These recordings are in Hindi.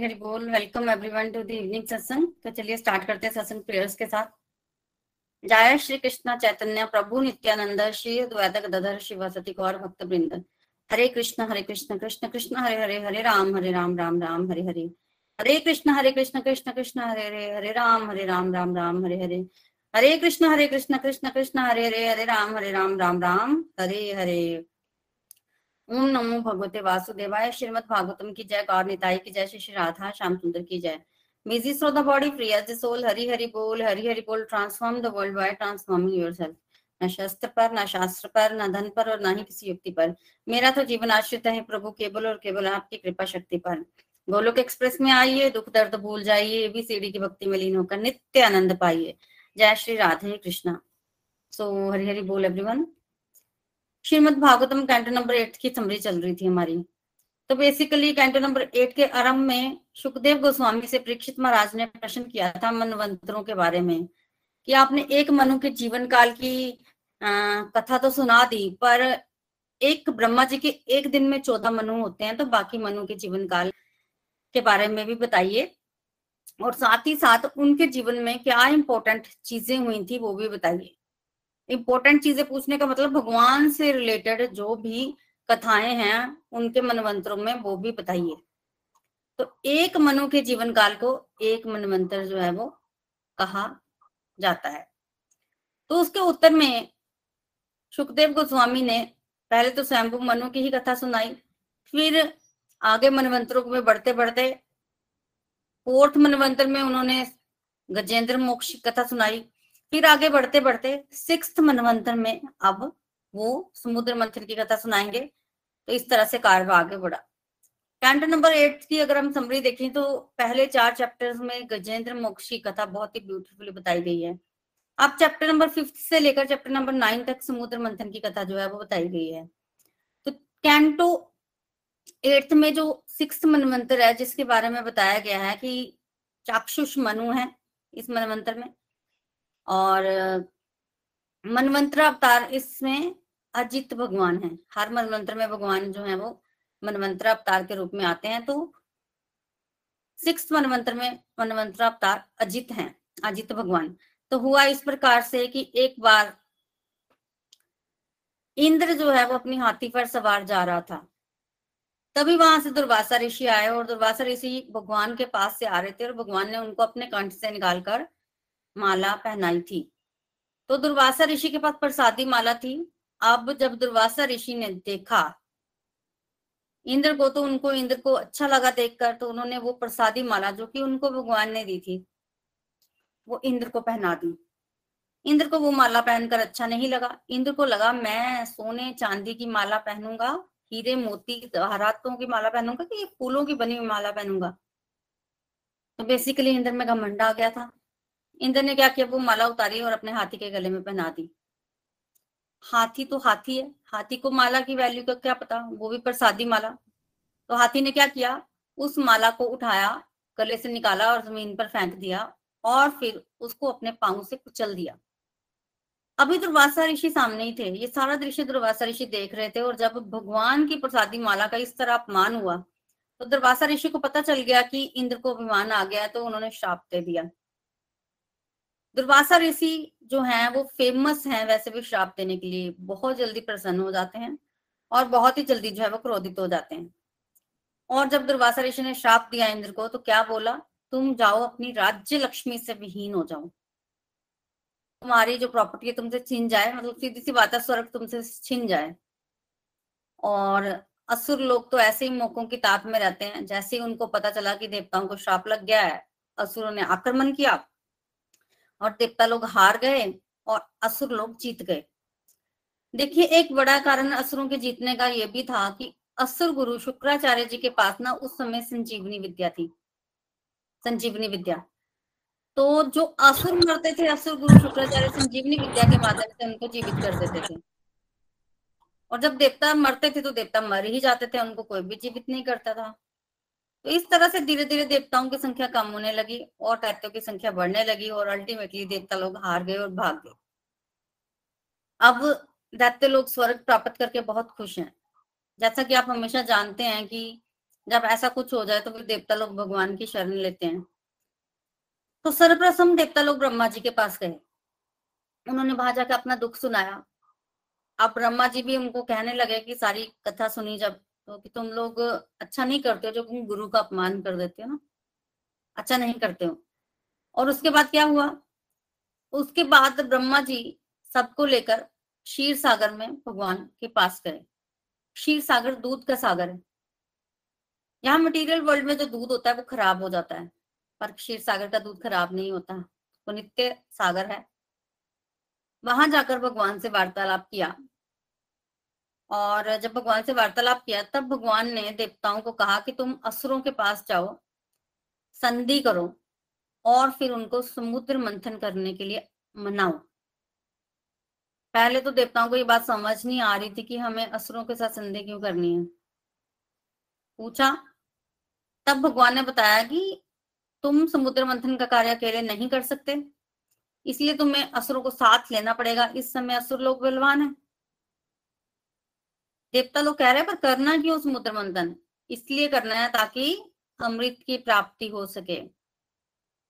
हरी हरी बोल welcome everyone to the evening satsang तो चलिए स्टार्ट करते हैं सत्संग प्रेयर्स के साथ। जय श्री कृष्ण चैतन्य प्रभु नित्यानंद श्री द्वैत गदधर शिवसती गौर भक्त वृंद हरे कृष्ण हरे कृष्ण कृष्ण कृष्ण, हरे हरे हरे राम हरे राम राम राम, हरे हरे। हरे कृष्ण हरे कृष्ण कृष्ण कृष्ण, हरे हरे हरे राम हरे राम राम राम, हरे हरे। हरे कृष्ण हरे कृष्ण कृष्ण कृष्ण, हरे हरे हरे राम हरे राम राम राम, हरे हरे। ओम नमो भगवते वासुदेवाय। श्रीमद भागवतम की जय। गौर निताई की जय। श्री राधा। श्याम सुंदर की जय। Busy through the body the soul Hari Hari बोल, हरि हरि बोल। Transform the world by transforming yourself न शस्त्र पर, न शास्त्र पर, न धन पर और न ही किसी युक्ति पर। मेरा तो जीवन आश्रित है प्रभु केवल और केवल आपकी कृपा शक्ति पर। गोलोक एक्सप्रेस में आइए, दुख दर्द भूल जाइए भी सीढ़ी की भक्ति में लीन होकर नित्य आनंद पाइए। जय श्री राधे कृष्णा। सो हरि हरि बोल everyone Shrimad Bhagavatam canto number eight की समरी चल रही थी हमारी। तो बेसिकली कैंटो नंबर एट के आरंभ में सुखदेव गोस्वामी से परीक्षित महाराज ने प्रश्न किया था मनवंतरों के बारे में कि आपने एक मनु के जीवन काल की आ, कथा तो सुना दी पर एक ब्रह्मा जी के एक दिन में चौदह मनु होते हैं तो बाकी मनु के जीवन काल के बारे में भी बताइए। और साथ ही साथ उनके जीवन में क्या इंपॉर्टेंट चीज़ें हुई थी वो भी बताइए। इंपॉर्टेंट चीज़ें पूछने का मतलब भगवान से रिलेटेड जो भी कथाएँ हैं, उनके मनवंतरों में वो भी बताइए। तो एक मनु के जीवन काल को एक मनवंतर जो है वो कहा जाता है। तो उसके उत्तर में सुखदेव गोस्वामी ने पहले तो स्वयंभू मनु की ही कथा सुनाई, फिर आगे मनवंतरों में बढ़ते बढ़ते फोर्थ मनवंतर में उन्होंने गजेंद्र मोक्ष कथा सुनाई फिर आगे बढ़ते बढ़ते सिक्स मनवंतर में अब वो समुद्र मंथन की कथा सुनाएँगे। तो इस तरह से कार्य आगे बढ़ा। कैंटर नंबर एट की अगर हम समरी देखें तो पहले चार चैप्टर्स में गजेंद्र मोक्ष की कथा बहुत ही ब्यूटीफुली बताई गई है। अब चैप्टर नंबर फिफ्थ से लेकर चैप्टर नंबर नाइन तक समुद्र मंथन की कथा जो है वो बताई गई है। तो कैंटो एट्थ में जो सिक्स मनमंत्र है, जिसके बारे में बताया गया है कि चाक्षुष मनु है इस मनमंत्र में। और मनवंतर अवतार इसमें अजित भगवान है। हर मनवंतर में भगवान जो है वो मनवंतर अवतार के रूप में आते हैं। तो सिक्स मनवंतर में मनवंतर अवतार अजित हैं, अजित भगवान। तो हुआ इस प्रकार से कि एक बार इंद्र जो है वो अपनी हाथी पर सवार जा रहा था। तभी वहाँ से दुर्वासा ऋषि आए और दुर्वासा ऋषि भगवान के पास से आ रहे थे और भगवान ने उनको अपने कंठ से निकालकर माला पहनाई थी। तो दुर्वासा ऋषि के पास प्रसादी माला थी। अब जब दुर्वासा ऋषि ने देखा, इंद्र को तो उनको, इंद्र को अच्छा लगा देखकर तो उन्होंने वो प्रसादी माला जो कि उनको भगवान ने दी थी, वो इंद्र को पहना दी। इंद्र को वो माला पहनकर अच्छा नहीं लगा। इंद्र को लगा, मैं सोने चांदी की माला पहनूँगा, हीरे मोती, हरातों की माला पहनूँगा कि फूलों की बनी हुई माला पहनूँगा। तो बेसिकली इंद्र में घमंडा आ गया था। इंद्र ने क्या किया? वो माला उतारी और अपने हाथी के गले में पहना दी। हाथी तो हाथी है। हाथी को माला की वैल्यू का क्या पता? वो भी प्रसादी माला। तो हाथी ने क्या किया? उस माला को उठाया, गले से निकाला और ज़मीन पर फेंक दिया और फिर उसको अपने पाँव से कुचल दिया। अभी दुर्वासा ऋषि सामने ही थे। ये सारा दृश्य दुर्वासा ऋषि देख रहे थे और जब भगवान की प्रसादी माला का इस तरह अपमान हुआ तो दुर्वासा ऋषि को पता चल गया कि इंद्र को अभिमान आ गया तो उन्होंने श्राप दे दिया। दुर्वासा ऋषि जो हैं, वो फ़ेमस हैं वैसे भी श्राप देने के लिए। बहुत जल्दी प्रसन्न हो जाते हैं और बहुत ही जल्दी जो है वो क्रोधित हो जाते हैं। और जब दुर्वासा ऋषि ने श्राप दिया इंद्र को तो क्या बोला? तुम जाओ अपनी राज्य लक्ष्मी से विहीन हो जाओ। तुम्हारी जो प्रॉपर्टी है तुमसे छीन जाए मतलब सीधी सी बात है, स्वर्ग तुमसे छीन जाए। और असुर लोग तो ऐसे ही मौकों की ताक में रहते हैं, जैसे ही उनको पता चला कि देवताओं को श्राप लग गया है, असुरों ने आक्रमण किया और देवता लोग हार गए और असुर लोग जीत गए। देखिए, एक बड़ा कारण असुरों के जीतने का यह भी था कि असुर गुरु शुक्राचार्य जी के पास ना उस समय संजीवनी विद्या थी, संजीवनी विद्या। तो जो असुर मरते थे, असुर गुरु शुक्राचार्य संजीवनी विद्या के माध्यम से उनको जीवित कर देते थे। और जब देवता मरते थे तो देवता मर ही जाते थे, उनको कोई भी जीवित नहीं करता था। तो इस तरह से धीरे धीरे देवताओं की संख्या कम होने लगी और दैत्यों की संख्या बढ़ने लगी और अल्टीमेटली देवता लोग हार गए और भाग गए। अब दैत्य लोग स्वर्ग प्राप्त करके बहुत खुश हैं। जैसा कि आप हमेशा जानते हैं कि जब ऐसा कुछ हो जाए तो फिर देवता लोग भगवान की शरण लेते हैं। तो सर्वप्रथम देवता लोग ब्रह्मा जी के पास गए। उन्होंने वहाँ जाकर अपना दुख सुनाया। अब ब्रह्मा जी भी उनको कहने लगे कि सारी कथा सुनी जब तो कि तुम लोग अच्छा नहीं करते हो, जो तुम गुरु का अपमान कर देते हो ना। अच्छा नहीं करते हो। और उसके बाद क्या हुआ? उसके बाद ब्रह्मा जी सबको लेकर क्षीर सागर में भगवान के पास गए। क्षीर सागर दूध का सागर है। यहाँ मटेरियल वर्ल्ड में जो दूध होता है, वो खराब हो जाता है। पर क्षीर सागर का दूध खराब नहीं होता। वो नित्य सागर है। वहाँ जाकर भगवान से वार्तालाप किया। और जब भगवान से वार्तालाप किया, तब भगवान ने देवताओं को कहा कि तुम असुरों के पास जाओ, संधि करो और फिर उनको समुद्र मंथन करने के लिए मनाओ। पहले तो देवताओं को ये बात समझ नहीं आ रही थी कि हमें असुरों के साथ संधि क्यों करनी है। पूछा, तब भगवान ने बताया कि तुम समुद्र मंथन का कार्य अकेले नहीं कर सकते, इसलिए तुम्हें असुरों को साथ लेना पड़ेगा। इस समय असुर लोग बलवान है। देवता लोग कह रहे हैं, पर करना क्यों समुद्र मंथन इसलिए करना है ताकि अमृत की प्राप्ति हो सके।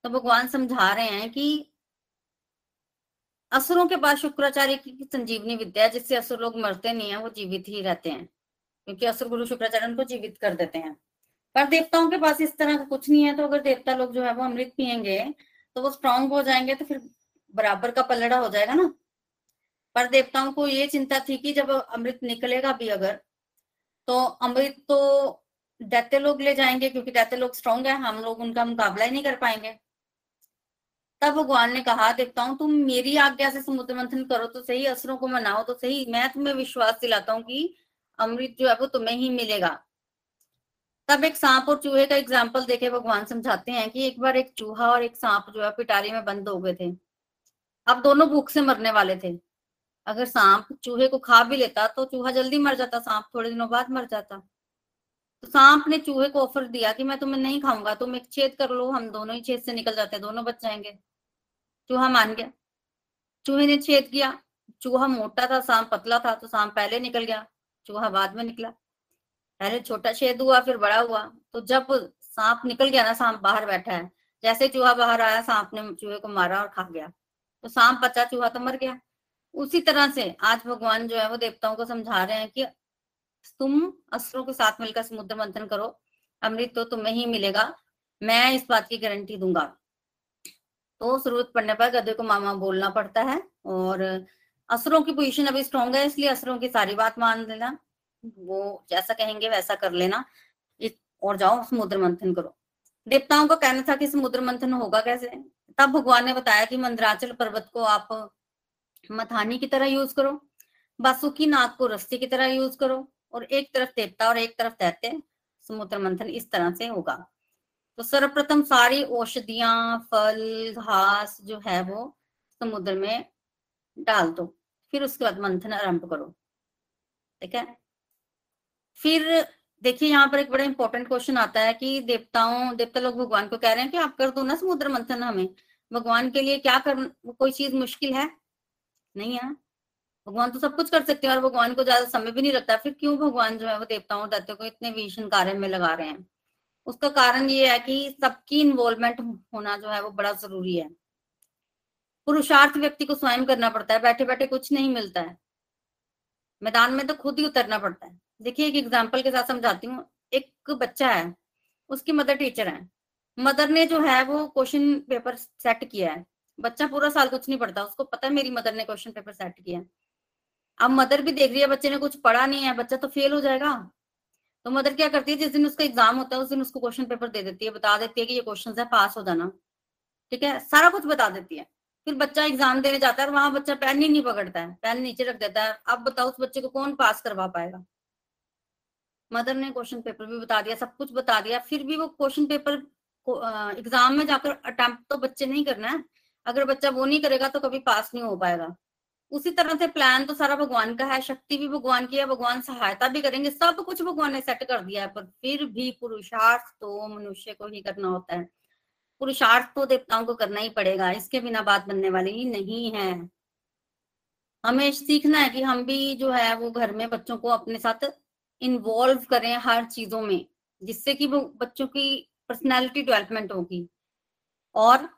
तो भगवान समझा रहे हैं कि असुरों के पास शुक्राचार्य की संजीवनी विद्या है, जिससे असुर लोग मरते नहीं है, वो जीवित ही रहते हैं, क्योंकि असुर गुरु शुक्राचार्य उनको जीवित कर देते हैं। पर देवताओं के पास इस तरह का कुछ नहीं है तो अगर देवता लोग जो है, वो अमृत पियेंगे तो वो स्ट्रांग हो जाएँगे तो फिर बराबर का पलड़ा हो जाएगा ना। पर देवताओं को ये चिंता थी कि जब अमृत निकलेगा भी अगर तो अमृत तो दैत्य लोग ले जाएँगे, क्योंकि दैत्य लोग स्ट्रांग है, हम लोग उनका मुकाबला ही नहीं कर पाएँगे। तब भगवान ने कहा, देवताओं, तुम मेरी आज्ञा से समुद्र मंथन करो तो सही, असरों को मनाओ तो सही। मैं तुम्हें विश्वास दिलाता हूँ कि अमृत जो है वो तुम्हें ही मिलेगा। तब एक सांप और चूहे का एग्ज़ाम्पल देखे, भगवान समझाते हैं कि एक बार एक चूहा और एक सांप जो है पिटारी में बंद हो गए थे। अब दोनों भूख से मरने वाले थे। अगर सांप चूहे को खा भी लेता तो चूहा जल्दी मर जाता, सांप थोड़े दिनों बाद मर जाता। तो सांप ने चूहे को ऑफ़र दिया कि मैं तुम्हें नहीं खाऊँगा, तुम एक छेद कर लो, हम दोनों ही छेद से निकल जाते हैं, दोनों बच जाएँगे। चूहा मान गया। चूहे ने छेद किया। चूहा मोटा था, सांप पतला था तो सांप पहले निकल गया। चूहा बाद में निकला। पहले छोटा छेद हुआ, फिर बड़ा हुआ। तो जब सांप निकल गया ना, सांप बाहर बैठा है। जैसे चूहा बाहर आया, सांप ने चूहे को मारा और खा गया। तो सांप बचा, चूहा तो मर गया। उसी तरह से आज भगवान जो है वो देवताओं को समझा रहे हैं कि तुम अस्त्रों के साथ मिलकर समुद्र मंथन करो, अमृत तो तुम्हें ही मिलेगा, मैं इस बात की गारंटी दूँगा। तो ज़रूरत पड़ने पर गधे को मामा बोलना पड़ता है और असरों की पोजीशन अभी स्ट्रॉन्ग है, इसलिए असरों की सारी बात मान लेना। वो जैसा कहेंगे वैसा कर लेना। और जाओ समुद्र मंथन करो। देवताओं का कहना था कि समुद्र मंथन होगा कैसे? तब भगवान ने बताया कि मंदराचल पर्वत को आप मथानी की तरह यूज़ करो, बासुकी नाग को रस्सी की तरह यूज़ करो और एक तरफ़ देवता और एक तरफ़ दैत्य, समुद्र मंथन इस तरह से होगा। तो सर्वप्रथम सारी औषधियाँ, फल, घास जो है वो समुद्र में डाल दो, फिर उसके बाद मंथन आरंभ करो। ठीक है? फिर देखिए, यहाँ पर एक बड़ा इंपॉर्टेंट क्वेश्चन आता है कि देवताओं, देवता लोग भगवान को कह रहे हैं कि आप कर दो ना समुद्र मंथन हमें। भगवान के लिए क्या कर, कोई चीज़ मुश्किल है? नहीं है। भगवान तो सब कुछ कर सकते हैं और भगवान को ज़्यादा समय भी नहीं लगता। फिर क्यों भगवान जो है वो देवताओं और दैत्यों को इतने भीषण कार्य में लगा रहे हैं? उसका कारण ये है कि सबकी इन्वॉल्वमेंट होना जो है वो बड़ा ज़रूरी है। पुरुषार्थ व्यक्ति को स्वयं करना पड़ता है बैठे बैठे कुछ नहीं मिलता है। मैदान में तो खुद ही उतरना पड़ता है। देखिए एक एग्ज़ाम्पल के साथ समझाती हूँ। एक बच्चा है, उसकी मदर टीचर है। मदर ने जो है वो क्वेश्चन पेपर सेट किया है। बच्चा पूरा साल कुछ नहीं पढ़ता, उसको पता है मेरी मदर ने क्वेश्चन पेपर सेट किया अब मदर भी देख रही है, बच्चे ने कुछ पढ़ा नहीं है, बच्चा तो फेल हो जाएगा। तो मदर क्या करती है, जिस दिन उसका एग्ज़ाम होता है, उस दिन उसको क्वेश्चन पेपर दे देती है, बता देती है कि ये क्वेश्चन है पास हो जाना। ठीक है? सारा कुछ बता देती है। फिर बच्चा एग्ज़ाम देने जाता है और वहाँ बच्चा पेन ही नहीं पकड़ता है पेन नीचे रख देता है। अब बताओ, उस बच्चे को कौन पास करवा पाएगा? मदर ने क्वेश्चन पेपर भी बता दिया, सब कुछ बता दिया। फिर भी वो क्वेश्चन पेपर एग्ज़ाम में जाकर अटेम्प्ट तो बच्चे नहीं करना है। अगर बच्चा वो नहीं करेगा तो कभी पास नहीं हो पाएगा। उसी तरह से प्लान तो सारा भगवान का है, शक्ति भी भगवान की है, भगवान सहायता भी करेंगे, सब कुछ भगवान ने सेट कर दिया है, पर फिर भी पुरुषार्थ तो मनुष्य को ही करना होता है। पुरुषार्थ तो देवताओं को करना ही पड़ेगा, इसके बिना बात बनने वाली ही नहीं है। हमें सीखना है कि हम भी जो है वो घर में बच्चों को अपने साथ इन्वॉल्व करें हर चीज़ों में, जिससे कि वो बच्चों की पर्सनैलिटी डेवलपमेंट होगी। और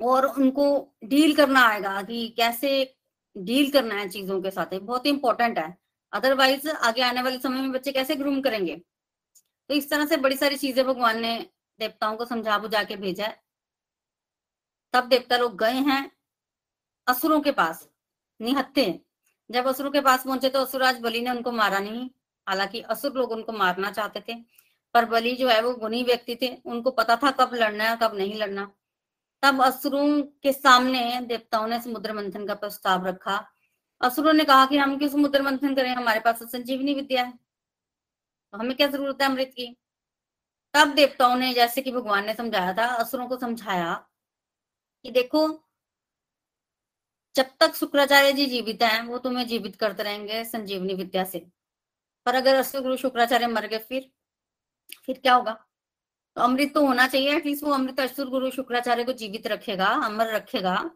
और उनको डील करना आएगा कि कैसे डील करना है चीज़ों के साथ। बहुत इंपॉर्टेंट है। अदरवाइज़ आगे आने वाले समय में बच्चे कैसे ग्रूम करेंगे? तो इस तरह से बड़ी सारी चीज़ें भगवान ने देवताओं को समझा बुझा के भेजा है। तब देवता लोग गए हैं असुरों के पास निहत्ते जब असुरों के पास पहुँचे तो असुराज बलि ने उनको मारा नहीं। हालाँकि असुर लोग उनको मारना चाहते थे, पर बलि जो है वो गुनी व्यक्ति थे। उनको पता था कब लड़ना है, कब नहीं लड़ना। तब असुरों के सामने देवताओं ने समुद्र मंथन का प्रस्ताव रखा। असुरों ने कहा कि हम क्यों समुद्र मंथन करें? हमारे पास तो संजीवनी विद्या है। तो हमें क्या ज़रूरत है अमृत की? तब देवताओं ने, जैसे कि भगवान ने समझाया था, असुरों को समझाया कि देखो, जब तक शुक्राचार्य जी जीवित हैं, वो तुम्हें जीवित करते रहेंगे संजीवनी विद्या से। पर अगर असुर गुरु शुक्राचार्य मर गए, फिर फिर क्या होगा? तो अमृत तो होना चाहिए एटलीस्ट वो अमृत असुर गुरु शुक्राचार्य को जीवित रखेगा, अमर रखेगा।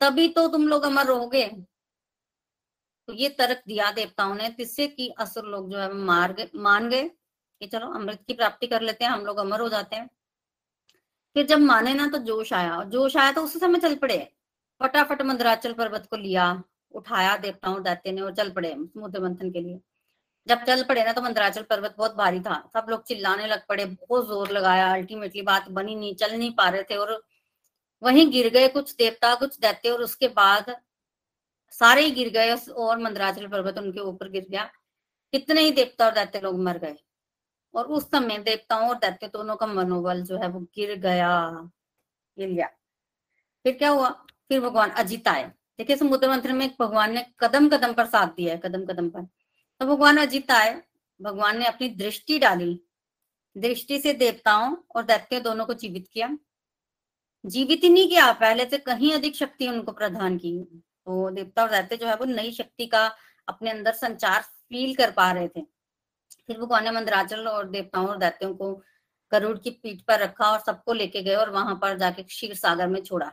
तभी तो तुम लोग अमर रहोगे। तो ये तर्क दिया देवताओं ने जिससे कि असुर लोग जो है मार गए मान गए कि चलो अमृत की प्राप्ति कर लेते हैं, हम लोग अमर हो जाते हैं। फिर जब माने ना तो जोश आया। जोश आया तो उसी समय चल पड़े। फटाफट मंदराचल पर्वत को लिया, उठाया देवताओं, दैत्य ने और चल पड़े समुद्र मंथन के लिए। जब चल पड़े ना तो मंदराचल पर्वत बहुत भारी था। सब लोग चिल्लाने लग पड़े, बहुत ज़ोर लगाया। अल्टीमेटली बात बनी नहीं, चल नहीं पा रहे थे और वहीं गिर गए कुछ देवता, कुछ दैत्य और उसके बाद सारे ही गिर गए और मंदराचल पर्वत उनके ऊपर गिर गया। कितने ही देवता और दैत्य लोग मर गए। और उस समय देवताओं और दैत्य दोनों का मनोबल जो है वो गिर गया गिर गया। फिर क्या हुआ? फिर भगवान अजित आए। देखिए समुद्र मंत्र में भगवान ने कदम कदम पर साथ दिया है कदम कदम पर। तो भगवान अजित आए, भगवान ने अपनी दृष्टि डाली। दृष्टि से देवताओं और दैत्य दोनों को जीवित किया। जीवित ही नहीं किया, पहले से कहीं अधिक शक्ति उनको प्रदान की। तो देवता और दैत्य जो है वो नई शक्ति का अपने अंदर संचार फील कर पा रहे थे। फिर भगवान ने मंदराचल और देवताओं और दैत्यों को गरुड़ की पीठ पर रखा और सबको लेके गए और वहाँ पर जाके क्षीर सागर में छोड़ा।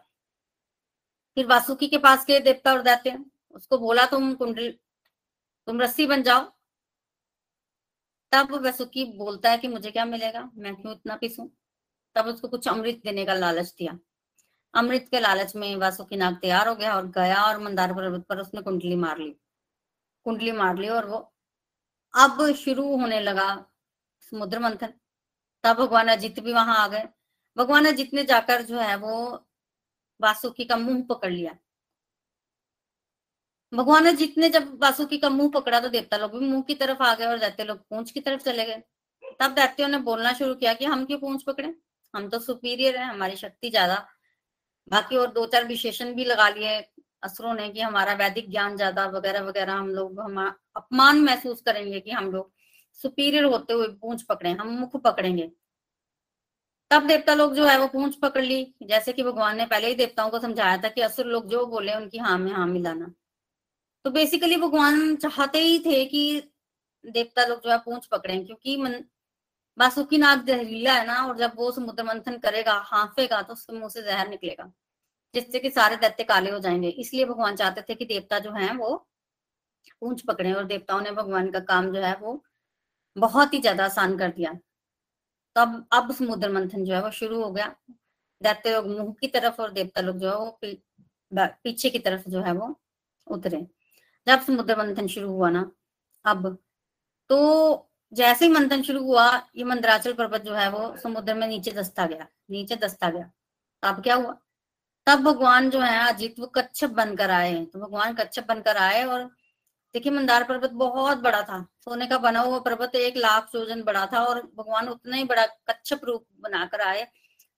फिर वासुकी के पास गए देवता और दैत्य। उसको बोला, तुम कुंडल तुम रस्सी बन जाओ। तब वसुकी बोलता है कि मुझे क्या मिलेगा? मैं क्यों इतना पीसू? तब उसको कुछ अमृत देने का लालच दिया। अमृत के लालच में वासुकी नाग तैयार हो गया और गया और मंदार पर्वत पर उसने कुंडली मार ली। कुंडली मार ली और वो अब शुरू होने लगा समुद्र मंथन। तब भगवान अजित भी वहाँ आ गए। भगवान अजित ने जाकर जो है वो वासुकी का मुँह पकड़ लिया। भगवान ने जितने जब वासुकी का मुँह पकड़ा तो देवता लोग भी मुँह की तरफ़ आ गए और दैत्य लोग पूंछ की तरफ़ चले गए। तब दैत्यों ने बोलना शुरू किया कि हम क्यों पूंछ पकड़े? हम तो सुपीरियर है, हमारी शक्ति ज़्यादा। बाकी और दो चार विशेषण भी लगा लिए असुरों ने कि हमारा वैदिक ज्ञान ज़्यादा, वगैरह वगैरह हम लोग, हम अपमान महसूस करेंगे कि हम लोग सुपीरियर होते हुए पूंछ पकड़े, हम मुख पकड़ेंगे। तब देवता लोग जो है वो पूंछ पकड़ ली। जैसे कि भगवान ने पहले ही देवताओं को समझाया था कि असुर लोग जो बोले उनकी हाँ में हाँ मिलाना। तो बेसिकली भगवान चाहते ही थे कि देवता लोग जो है पूंछ पकड़े, क्योंकि मन बासुकी नाग जहरीला है ना, और जब वो समुद्र मंथन करेगा, हाफेगा तो उसके मुँह से जहर निकलेगा, जिससे कि सारे दैत्य काले हो जाएँगे। इसलिए भगवान चाहते थे कि देवता जो है वो पूंछ पकड़े, और देवताओं ने भगवान का काम जो है वो बहुत ही ज़्यादा आसान कर दिया। तब, अब समुद्र मंथन जो है वो शुरू हो गया। दैत्य लोग मुँह की तरफ़ और देवता लोग जो है वो पीछे की तरफ़ जो है वो उतरे। जब समुद्र मंथन शुरू हुआ ना? अब तो जैसे ही मंथन शुरू हुआ, ये मंदराचल पर्वत जो है वो समुद्र में नीचे दस्ता गया, नीचे दस्ता गया। तो अब क्या हुआ? तब भगवान जो है, अजित वो कच्छप बनकर आए तो भगवान कच्छप बनकर आए और देखिए मंदार पर्वत बहुत बड़ा था। सोने का बना हुआ पर्वत एक लाख योजन बड़ा था और भगवान उतना ही बड़ा कच्छप रूप बनाकर आए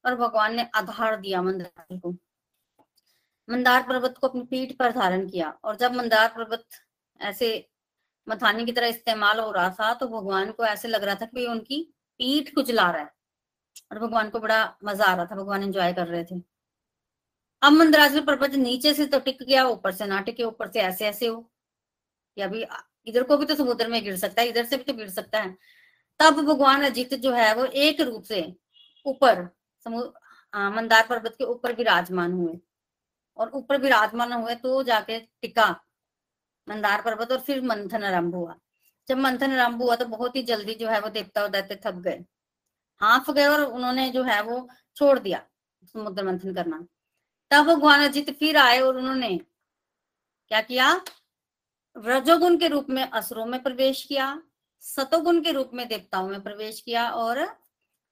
और भगवान ने आधार दिया मंदार को। मंदार पर्वत को अपनी पीठ पर धारण किया और जब मंदार पर्वत ऐसे मथाने की तरह इस्तेमाल हो रहा था तो भगवान को ऐसे लग रहा था कि उनकी पीठ कुचला रहा है और भगवान को बड़ा मज़ा आ रहा था, भगवान एंजॉय कर रहे थे। अब मंदराचल पर्वत नीचे से तो टिक गया, ऊपर से ना टिके, ऊपर से ऐसे ऐसे हो। या भी इधर को भी तो समुद्र में गिर सकता है, इधर से भी तो गिर सकता है। तब भगवान अजित जो है, वो एक रूप से ऊपर मंदार पर्वत के ऊपर विराजमान हुए। और ऊपर विराजमान हुए तो जाके टिका मंदार पर्वत और फिर मंथन आरंभ हुआ। जब मंथन आरंभ हुआ तो बहुत ही जल्दी जो है वो देवता और दैत्य थक गए। हाफ़ गए और उन्होंने जो है वो छोड़ दिया समुद्र मंथन करना। तब भगवान अजित फिर आए और उन्होंने क्या किया? रजोगुण के रूप में असुरों में प्रवेश किया, सतोगुण के रूप में देवताओं में प्रवेश किया और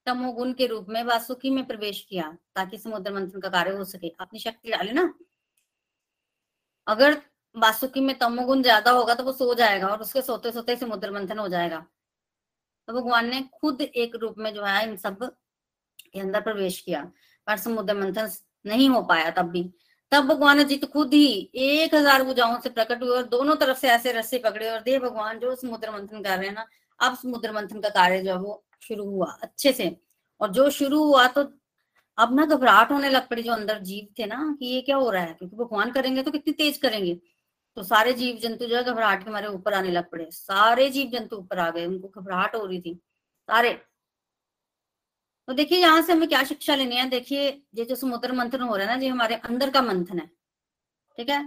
तमोगुण के रूप में वासुकी में प्रवेश किया, ताकि समुद्र मंथन का कार्य हो सके। अपनी शक्ति डाले ना। अगर वासुकी में तमोगुण ज़्यादा होगा तो वो सो जाएगा और उसके सोते सोते समुद्र मंथन हो जाएगा। तो भगवान ने खुद एक रूप में जो है, इन सब के अंदर प्रवेश किया, पर समुद्र मंथन नहीं हो पाया तब भी। तब भगवान जी खुद ही एक हज़ार भुजाओं से प्रकट हुए और दोनों तरफ़ से ऐसे रस्से पकड़े और देव भगवान जो समुद्र मंथन कर रहे हैं ना, अब समुद्र मंथन का कार्य जो है वो शुरू हुआ, अच्छे से। और जो शुरू हुआ तो अब ना घबराहट होने लग पड़ी, जो अंदर जीव थे ना, कि ये क्या हो रहा है? क्योंकि भगवान करेंगे तो कितनी तेज करेंगे। तो सारे जीव जंतु जो है घबराहट के हमारे ऊपर आने लग पड़े। सारे जीव जंतु ऊपर आ गए, उनको घबराहट हो रही थी, सारे। तो देखिए, यहाँ से हमें क्या शिक्षा लेनी है? देखिए, ये जो समुद्र मंथन हो रहा है ना, ये हमारे अंदर का मंथन है, ठीक है?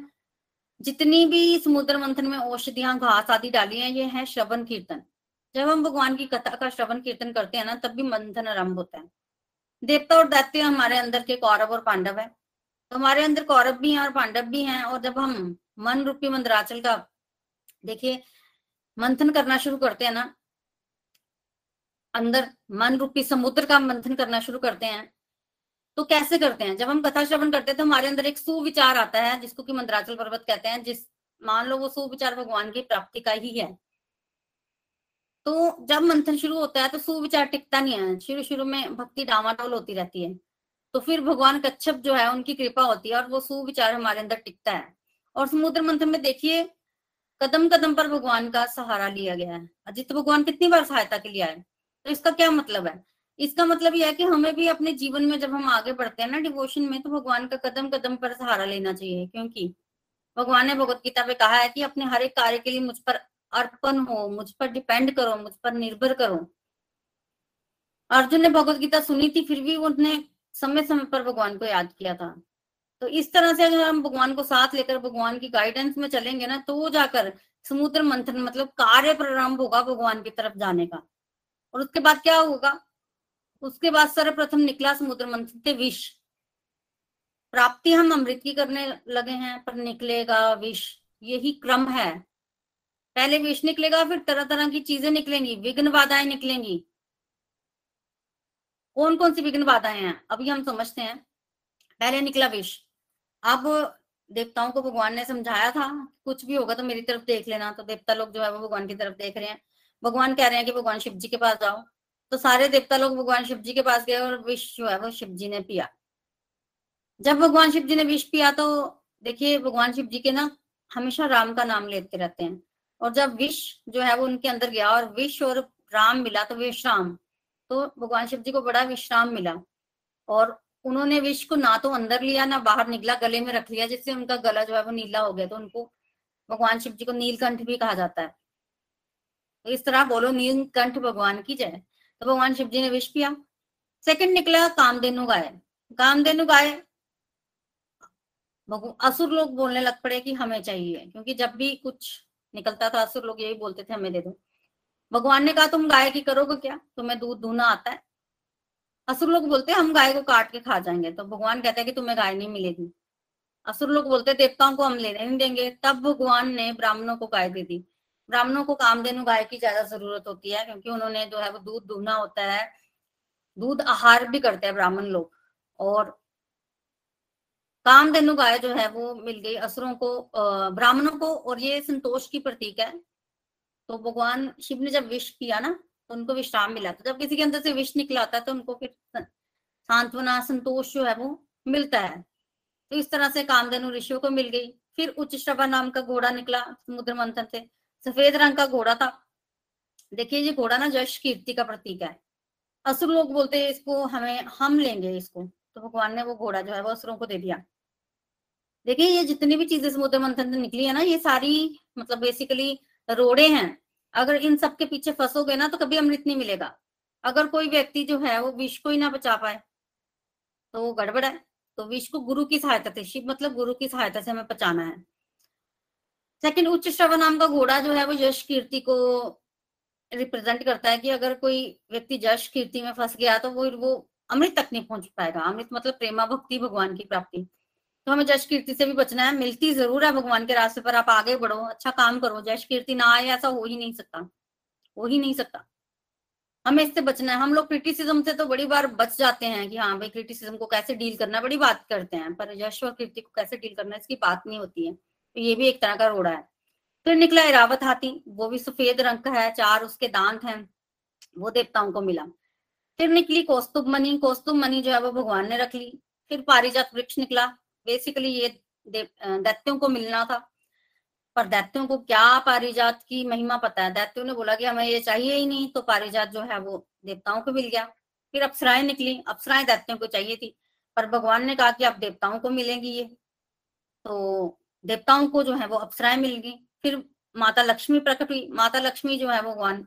जितनी भी समुद्र मंथन में औषधियाँ, घास आदि डाली है, ये है श्रवण कीर्तन जब हम भगवान की कथा का श्रवण कीर्तन करते हैं ना, तब भी मंथन आरंभ होता है। देवता और दैत्य हमारे अंदर के कौरव और पांडव है। तो हमारे अंदर कौरव भी हैं और पांडव भी हैं और जब हम मन रूपी मंदराचल का, देखिए, मंथन करना शुरू करते हैं ना, अंदर मन रूपी समुद्र का मंथन करना शुरू करते हैं तो कैसे करते हैं? जब हम कथा श्रवण करते हैं तो हमारे अंदर एक सुविचार आता है, जिसको कि मंदराचल पर्वत कहते हैं, जिस, मान लो वो सुविचार भगवान की प्राप्ति का ही है। तो जब मंथन शुरू होता है तो सुविचार टिकता नहीं है। शुरू शुरू में भक्ति डामाडोल होती रहती है। तो फिर भगवान कच्छप जो है, उनकी कृपा होती है और वो सुविचार हमारे अंदर टिकता है। और समुद्र मंथन में देखिए कदम कदम पर भगवान का सहारा लिया गया है। अजित भगवान कितनी बार सहायता के लिए आए? तो इसका क्या मतलब है? इसका मतलब यह है कि हमें भी अपने जीवन में जब हम आगे बढ़ते हैं ना डिवोशन में तो भगवान का कदम कदम पर सहारा लेना चाहिए। क्योंकि भगवान ने भगवत गीता में कहा है कि अपने हर एक कार्य के लिए मुझ पर अर्पण हो, मुझ पर डिपेंड करो, मुझ पर निर्भर करो। अर्जुन ने भगवत गीता सुनी थी, फिर भी उन्होंने समय समय पर भगवान को याद किया था। तो इस तरह से अगर हम भगवान को साथ लेकर, भगवान की गाइडेंस में चलेंगे ना तो जाकर समुद्र मंथन मतलब कार्य प्रारंभ होगा भगवान की तरफ़ जाने का। और उसके बाद क्या होगा? उसके बाद सर्वप्रथम निकला समुद्र मंथन से विष। प्राप्ति हम अमृत की करने लगे हैं, पर निकलेगा विष। यही क्रम है। पहले विष निकलेगा, फिर तरह तरह की चीज़ें निकलेंगी, विघ्न बाधाएँ निकलेंगी। कौन कौन सी विघ्न बाधाएँ हैं? अभी हम समझते हैं। पहले निकला विष अब देवताओं को भगवान ने समझाया था, कुछ भी होगा तो मेरी तरफ़ देख लेना तो देवता लोग जो है वो भगवान की तरफ़ देख रहे हैं। भगवान कह रहे हैं कि भगवान शिव जी के पास जाओ। तो सारे देवता लोग भगवान शिव जी के पास गए और विष जो है वो शिव जी ने पिया। जब भगवान शिव जी ने विष पिया तो देखिए, भगवान शिव जी के ना हमेशा राम का नाम लेते रहते हैं। और जब विष जो है वो उनके अंदर गया और विष और राम मिला तो विश्राम तो भगवान शिव जी को बड़ा विश्राम मिला। और उन्होंने विष को ना तो अंदर लिया, ना बाहर निकला, गले में रख लिया, जिससे उनका गला जो है वो नीला हो गया। तो उनको भगवान शिव जी को नीलकंठ भी कहा जाता है। तो इस तरह बोलो, नीलकंठ भगवान की जय। तो भगवान शिव जी ने विष पिया। सेकंड निकला कामधेनु गाय। कामधेनु गाय असुर लोग बोलने लग पड़े कि हमें चाहिए, क्योंकि जब भी कुछ निकलता था असुर लोग यही बोलते थे, हमें दे दो। भगवान ने कहा, तुम गाय की करोगे क्या? तुम्हें दूध दूना आता है? असुर लोग बोलते हम गाय को काट के खा जाएँगे। तो भगवान कहते हैं कि, तुम्हें गाय नहीं मिलेगी। असुर लोग बोलते देवताओं को हम लेने नहीं देंगे। तब भगवान ने ब्राह्मणों को गाय दे दी। ब्राह्मणों को कामधेनु गाय की ज़्यादा ज़रूरत होती है, क्योंकि उन्होंने जो है वो दूध दूहना होता है। दूध आहार भी करते हैं ब्राह्मण लोग, और कामधेनु गाय जो है वो मिल गई असुरों को ब्राह्मणों को, और ये संतोष की प्रतीक है। तो भगवान शिव ने जब विष किया ना तो उनको विश्राम मिला। तो जब किसी के अंदर से विष निकला है तो उनको फिर सांत्वना, संतोष जो है वो मिलता है। तो इस तरह से कामधेनु ऋषियों को मिल गई। फिर उच्च श्रवा नाम का घोड़ा निकला समुद्र मंथन से। सफ़ेद रंग का घोड़ा था। देखिए, ये घोड़ा ना जश कीर्ति का प्रतीक है। असुर लोग बोलते हैं, इसको हमें, हम लेंगे इसको। तो भगवान ने वो घोड़ा जो है वो असुरों को दे दिया। देखिए, ये जितनी भी चीज़ें समुद्र मंथन से निकली है ना, ये सारी मतलब बेसिकली रोड़े हैं। अगर इन सब के पीछे फंसोगे ना तो कभी अमृत नहीं मिलेगा। अगर कोई व्यक्ति जो है, वो विष को ही ना बचा पाए तो वो गड़बड़ है। तो विष को गुरु की सहायता से, शिव मतलब गुरु की सहायता से हमें बचाना है। सेकंड उच्च श्रवण नाम का घोड़ा जो है, वो यश कीर्ति को रिप्रेजेंट करता है कि अगर कोई व्यक्ति यश कीर्ति में फंस गया तो वो वो अमृत तक नहीं पहुँच पाएगा। अमृत मतलब प्रेमा, भक्ति, भगवान की प्राप्ति। तो हमें जश कीर्ति से भी बचना है। मिलती ज़रूर है भगवान के रास्ते पर। आप आगे बढ़ो अच्छा काम करो। जश कीर्ति ना आए, ऐसा हो ही नहीं सकता। हो ही नहीं सकता। हमें इससे बचना है। हम लोग क्रिटिसिज्म से तो बड़ी बार बच जाते हैं कि हाँ भाई क्रिटिसिज्म को कैसे डील करना बड़ी बात करते हैं, पर यश और कीर्ति को कैसे डील करना इसकी बात नहीं होती है। तो ये भी एक तरह का रोड़ा है। फिर निकला इरावत हाथी। वो भी सफ़ेद रंग का है, चार उसके दांत हैं। वो देवताओं को मिला। फिर निकली कौस्तुभ मनी कौस्तुभ मनी जो है वो भगवान ने रख ली। फिर पारिजात वृक्ष निकला। बेसिकली ये दैत्यों को मिलना था। पर दैत्यों को क्या पारिजात की महिमा पता है? दैत्यों ने बोला कि हमें ये चाहिए ही नहीं तो पारिजात जो है वो देवताओं को मिल गया। फिर अप्सराएँ निकली। अप्सराएँ दैत्यों को चाहिए थी, पर भगवान ने कहा कि अब देवताओं को मिलेंगी ये। तो देवताओं को जो है वो अप्सराएँ मिल गई। फिर माता लक्ष्मी प्रकट हुई। माता लक्ष्मी जो है भगवान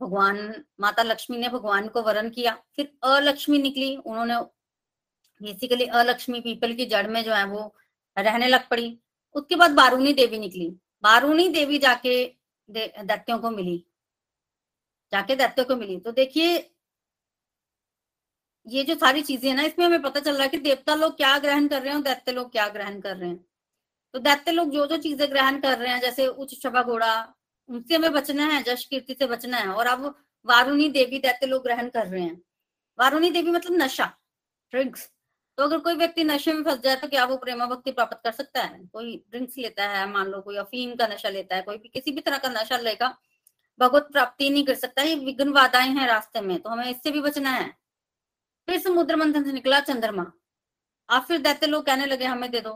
भगवान, माता लक्ष्मी ने भगवान को वरण किया। फिर अलक्ष्मी निकली। उन्होंने बेसिकली अलक्ष्मी पीपल की जड़ में जो है वो रहने लग पड़ी। उसके बाद बारूनी देवी निकली। बारूनी देवी जाके दैत्यों को मिली। जाके दैत्यों को मिली। तो देखिए, ये जो सारी चीज़ें है ना, इसमें हमें पता चल रहा है कि देवता लोग क्या ग्रहण कर रहे हैं और दैत्य लोग क्या ग्रहण कर रहे हैं। तो दैत्य लोग जो जो चीज़ें ग्रहण कर रहे हैं, जैसे उच्च शबा घोड़ा, उनसे हमें बचना है, जश कीर्ति से बचना है। और अब वारुणी देवी दैत्य लोग ग्रहण कर रहे हैं। वारुणी देवी मतलब नशा ड्रिंक्स तो अगर कोई व्यक्ति नशे में फंस जाए तो क्या वो प्रेमा भक्ति प्राप्त कर सकता है? कोई ड्रिंक्स लेता है, मान लो कोई अफीम का नशा लेता है, कोई भी किसी भी तरह का नशा लेगा, भगवत प्राप्ति नहीं कर सकता। ये विघ्न बाधाएँ हैं रास्ते में तो हमें इससे भी बचना है। फिर समुद्र मंथन से निकला चंद्रमा। आप फिर दैत्य लोग कहने लगे, हमें दे दो।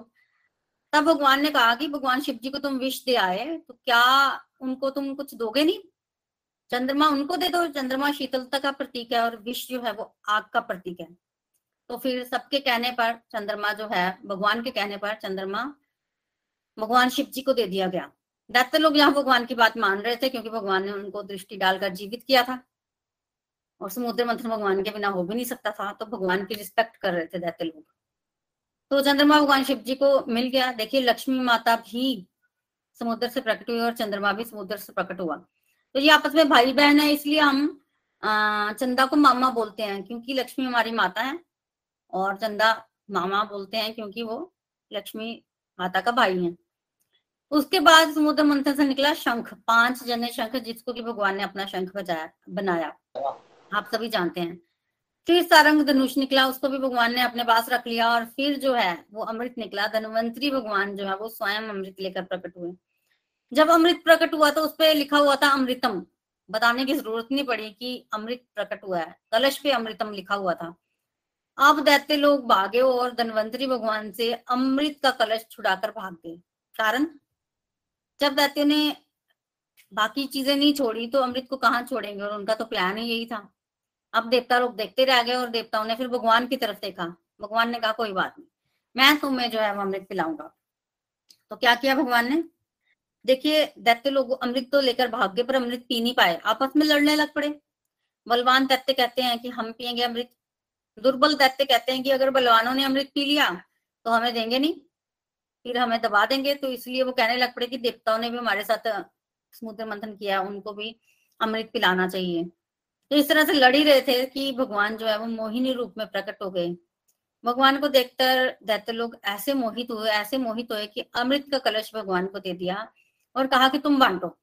तब भगवान ने कहा कि, भगवान शिव जी को तुम विष दे आए तो क्या उनको तुम कुछ दोगे नहीं? चंद्रमा उनको दे दो। चंद्रमा शीतलता का प्रतीक है और विष जो है वो आग का प्रतीक है। तो फिर सबके कहने पर चंद्रमा जो है, भगवान के कहने पर चंद्रमा भगवान शिव जी को दे दिया गया। दैत्य लोग यहाँ भगवान की बात मान रहे थे क्योंकि भगवान ने उनको दृष्टि डालकर जीवित किया था। और समुद्र मंथन भगवान के बिना हो भी नहीं सकता था तो भगवान की रिस्पेक्ट कर रहे थे दैत्य लोग। तो चंद्रमा भगवान शिव जी को मिल गया। देखिए, लक्ष्मी माता भी समुद्र से प्रकट हुई और चंद्रमा भी समुद्र से प्रकट हुआ। तो ये आपस में भाई बहन है, इसलिए हम, अः, चंदा को मामा बोलते हैं, क्योंकि लक्ष्मी हमारी माता है। और चंदा मामा बोलते हैं क्योंकि वो लक्ष्मी माता का भाई है। उसके बाद समुद्र मंथन से निकला शंख, पाँच जने शंख जिसको कि भगवान ने अपना शंख बजाया, बनाया। आप सभी जानते हैं। फिर सारंग धनुष निकला, उसको भी भगवान ने अपने पास रख लिया और फिर जो है वो अमृत निकला, धनवंतरी भगवान जो है वो स्वयं अमृत लेकर प्रकट हुए। जब अमृत प्रकट हुआ तो उस पर लिखा हुआ था अमृतम। बताने की ज़रूरत नहीं पड़ी कि अमृत प्रकट हुआ है। कलश पे अमृतम लिखा हुआ था। अब दैत्य लोग भागे और धनवंतरी भगवान से अमृत का कलश छुड़ाकर भाग गए। कारण? जब दैत्य ने बाकी चीज़ें नहीं छोड़ी तो अमृत को कहाँ छोड़ेंगे? और उनका तो प्लान ही यही था। अब देवता लोग देखते रह गए और देवताओं ने फिर भगवान की तरफ़ देखा। भगवान ने कहा, कोई बात नहीं। मैं तुम्हें जो है वो अमृत पिलाऊँगा। तो क्या किया भगवान ने? देखिए, दैत्य लोग अमृत तो लेकर भाग गए, पर अमृत पी नहीं पाए। आपस में लड़ने लग पड़े। बलवान दैत्य कहते हैं कि, हम पियेंगे अमृत दुर्बल दैत्य कहते हैं कि अगर बलवानों ने अमृत पी लिया तो हमें देंगे नहीं। फिर हमें दबा देंगे तो इसलिए वो कहने लग पड़े कि देवताओं ने भी हमारे साथ समुद्र मंथन किया उनको भी अमृत पिलाना चाहिए। तो इस तरह से लड़ ही रहे थे कि भगवान जो है वो मोहिनी रूप में प्रकट हो गए। भगवान को देखकर दैत्य लोग ऐसे मोहित हुए, ऐसे मोहित हुए कि अमृत का कलश भगवान को दे दिया और कहा कि तुम बांटो।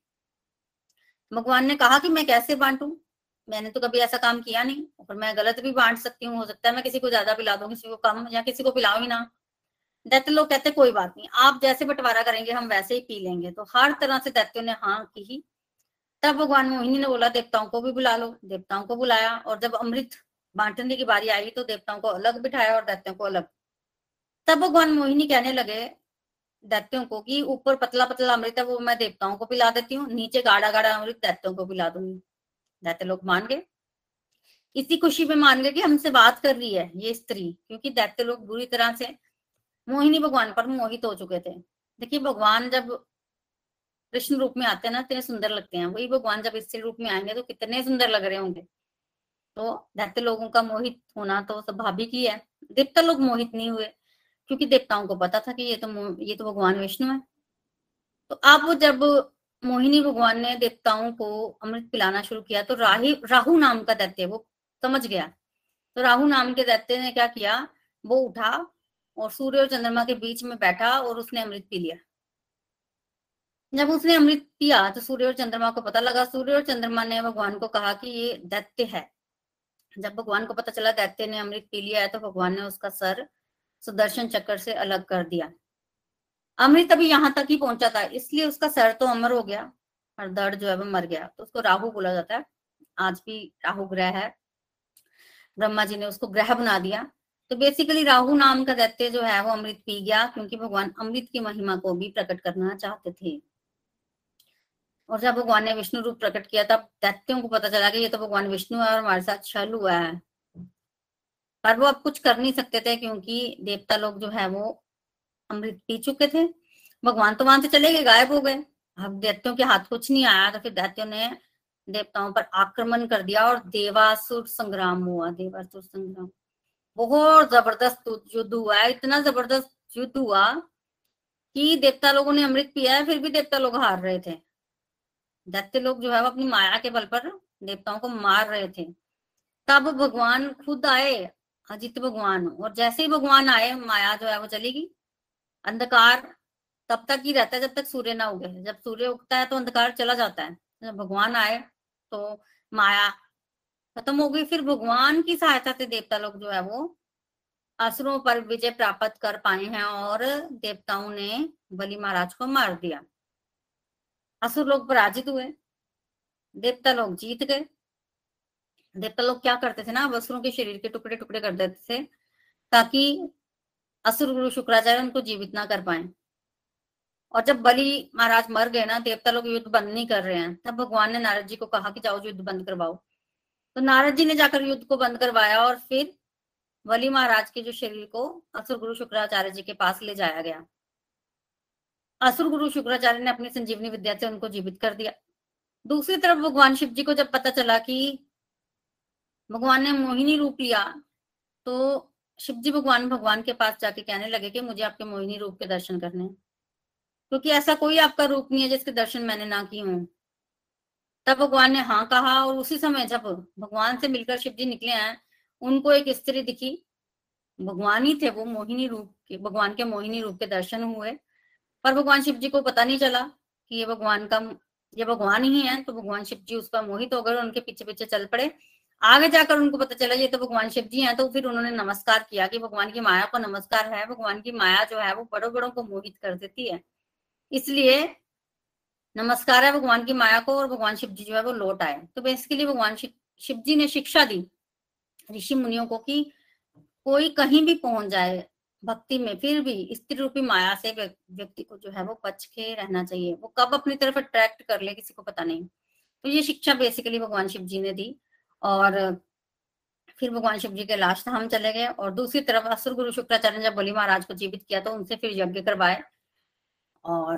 भगवान ने कहा कि मैं कैसे बांटू? मैंने तो कभी ऐसा काम किया नहीं, और मैं गलत भी बांट सकती हूँ, हो सकता है मैं किसी को ज़्यादा पिला दूँ, किसी को कम, या किसी को पिलाऊ ही ना। दैत्य लोग कहते कोई बात नहीं, आप जैसे बंटवारा करेंगे, हम वैसे ही पी लेंगे। तो हर तरह से दैत्यों ने हाँ की ही। तब भगवान मोहिनी ने बोला, देवताओं को भी बुला लो। देवताओं को बुलाया, और जब अमृत बांटने की बारी आई तो देवताओं को अलग बिठाया और दैत्यों को अलग। तब भगवान मोहिनी कहने लगे दैत्यों को कि ऊपर पतला पतला अमृत है, वो मैं देवताओं को पिला देती हूँ, नीचे गाढ़ा गाढ़ा अमृत दैत्यों को पिला दूँगी। दैत्य लोग मान गए। इसी खुशी में मान गए कि हमसे बात कर रही है ये स्त्री, क्योंकि दैत्य लोग बुरी तरह से मोहिनी भगवान पर मोहित हो चुके थे। देखिए, भगवान जब कृष्ण रूप में आते हैं ना, इतने सुंदर लगते हैं। वही भगवान जब स्त्री रूप में आएँगे तो कितने सुंदर लग रहे होंगे। तो दैत्य लोगों का मोहित होना तो स्वाभाविक ही है। देवता लोग मोहित नहीं हुए, क्योंकि देवताओं को पता था कि ये तो ये तो भगवान विष्णु है। तो अब जब मोहिनी भगवान ने देवताओं को अमृत पिलाना शुरू किया तो राही, राहु नाम का दैत्य वो समझ गया। तो राहु नाम के दैत्य ने क्या किया? वो उठा और सूर्य और चंद्रमा के बीच में बैठा और उसने अमृत पी लिया। जब उसने अमृत पिया तो सूर्य और चंद्रमा को पता लगा। सूर्य और चंद्रमा ने भगवान को कहा कि ये दैत्य है। जब भगवान को पता चला दैत्य ने अमृत पी लिया है तो भगवान ने उसका सर सुदर्शन चक्र से अलग कर दिया। अमृत अभी यहाँ तक ही पहुँचा था, इसलिए उसका सर तो अमर हो गया, और दर्द जो है वो मर गया। तो उसको राहु बोला जाता है। आज भी राहु ग्रह है। ब्रह्मा जी ने उसको ग्रह बना दिया। तो बेसिकली राहु नाम का दैत्य जो है वो अमृत पी गया, क्योंकि भगवान अमृत की महिमा को भी प्रकट करना चाहते थे। और जब भगवान ने विष्णु रूप प्रकट किया, तब दैत्यों को पता चला कि ये तो भगवान विष्णु है और हमारे साथ छल हुआ है। पर वो अब कुछ कर नहीं सकते थे, क्योंकि देवता लोग जो है वो अमृत पी चुके थे। भगवान तो वहाँ से चले गए, गायब हो गए। अब दैत्यों के हाथ कुछ नहीं आया तो फिर दैत्यों ने देवताओं पर आक्रमण कर दिया और देवासुर संग्राम हुआ, देवासुर संग्राम। बहुत ज़बरदस्त युद्ध हुआ है इतना ज़बरदस्त युद्ध हुआ कि देवता लोगों ने अमृत पिया है, फिर भी देवता लोग हार रहे थे। दैत्य लोग जो है वो अपनी माया के बल पर देवताओं को मार रहे थे। तब भगवान खुद आए, अजित भगवान, और जैसे ही भगवान आए, माया जो है वो चलेगी अंधकार तब तक ही रहता है जब तक सूर्य ना उगे। जब सूर्य उगता है तो अंधकार चला जाता है। जब भगवान आए तो माया खत्म हो गई। फिर भगवान की सहायता से देवता लोग जो है वो असुरों पर विजय प्राप्त कर पाए हैं और देवताओं ने बलि महाराज को मार दिया। असुर लोग पराजित हुए। देवता लोग जीत गए। देवता लोग क्या करते थे ना असुरों के शरीर के टुकड़े टुकड़े कर देते थे ताकि असुर गुरु शुक्राचार्य उनको जीवित ना कर पाए। और जब बलि महाराज मर गए ना, देवता लोग युद्ध बंद नहीं कर रहे हैं, तब भगवान ने नारद जी को कहा कि जाओ युद्ध बंद करवाओ। तो नारद जी ने जाकर युद्ध को बंद करवाया और फिर बलि महाराज के जो शरीर को असुर गुरु शुक्राचार्य जी के पास ले जाया गया। असुर गुरु शुक्राचार्य ने अपनी संजीवनी विद्या से उनको जीवित कर दिया। दूसरी तरफ़ भगवान शिव जी को जब पता चला कि भगवान ने मोहिनी रूप लिया तो शिव जी भगवान भगवान के पास जाके कहने लगे कि मुझे आपके मोहिनी रूप के दर्शन करने क्योंकि ऐसा कोई आपका रूप नहीं है जिसके दर्शन मैंने ना किए हों। तब भगवान ने हाँ कहा और उसी समय जब भगवान से मिलकर शिव जी निकले हैं, उनको एक स्त्री दिखी। भगवान ही थे वो, मोहिनी रूप के, भगवान के मोहिनी रूप के दर्शन हुए। पर भगवान शिव जी को पता नहीं चला कि ये भगवान का, ये भगवान ही है तो भगवान शिव जी उस पर मोहित हो गए उनके पीछे पीछे चल पड़े। आगे जाकर उनको पता चला, ये तो भगवान शिव जी हैं तो फिर उन्होंने नमस्कार किया कि भगवान की माया को नमस्कार है, भगवान की माया जो है वो बड़ों बड़ों को मोहित कर देती है। इसलिए नमस्कार है भगवान की माया को और भगवान शिव जी जो है वो लौट आए। तो बेसिकली भगवान शिव जी ने शिक्षा दी ऋषि मुनियों को कि कोई कहीं भी पहुँच जाए भक्ति में, फिर भी स्त्री रूपी माया से व्यक्ति को जो है वो बच के रहना चाहिए। वो कब अपनी तरफ़ अट्रैक्ट कर ले किसी को पता नहीं। तो ये शिक्षा बेसिकली भगवान शिव जी ने दी। और फिर भगवान शिव जी के लाश हम चले गए और दूसरी तरफ़ असुर गुरु शुक्राचार्य जब बलि महाराज को जीवित किया तो उनसे फिर यज्ञ करवाए और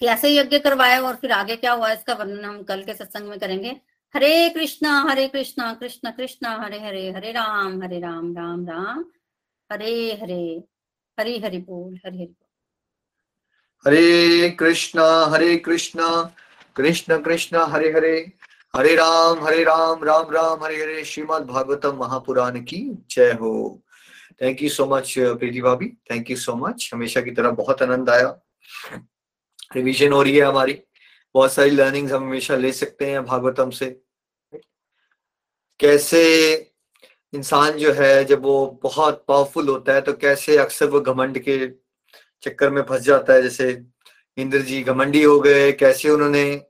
कैसे यज्ञ करवाए और फिर आगे क्या हुआ इसका वर्णन हम कल के सत्संग में करेंगे। हरे कृष्णा हरे कृष्णा, कृष्ण कृष्ण, हरे हरे हरे राम हरे राम राम राम, हरे हरे, हरि हरि बोल, हरि हरि हरे कृष्णा हरे कृष्णा, कृष्ण कृष्ण, हरे हरे। हरे राम हरे राम राम राम, हरे हरे। श्रीमद भागवतम महापुराण की जय हो। Thank you so much Preeti भाभी। थैंक यू सो मच हमेशा की तरह बहुत आनंद आया। रिवीजन हो रही है हमारी। बहुत सारी लर्निंग्स हम हमेशा ले सकते हैं भागवतम से। कैसे इंसान जो है, जब वो बहुत पावरफुल होता है तो कैसे अक्सर वो घमंड के चक्कर में फंस जाता है? जैसे इंद्र जी घमंडी हो गए, कैसे उन्होंने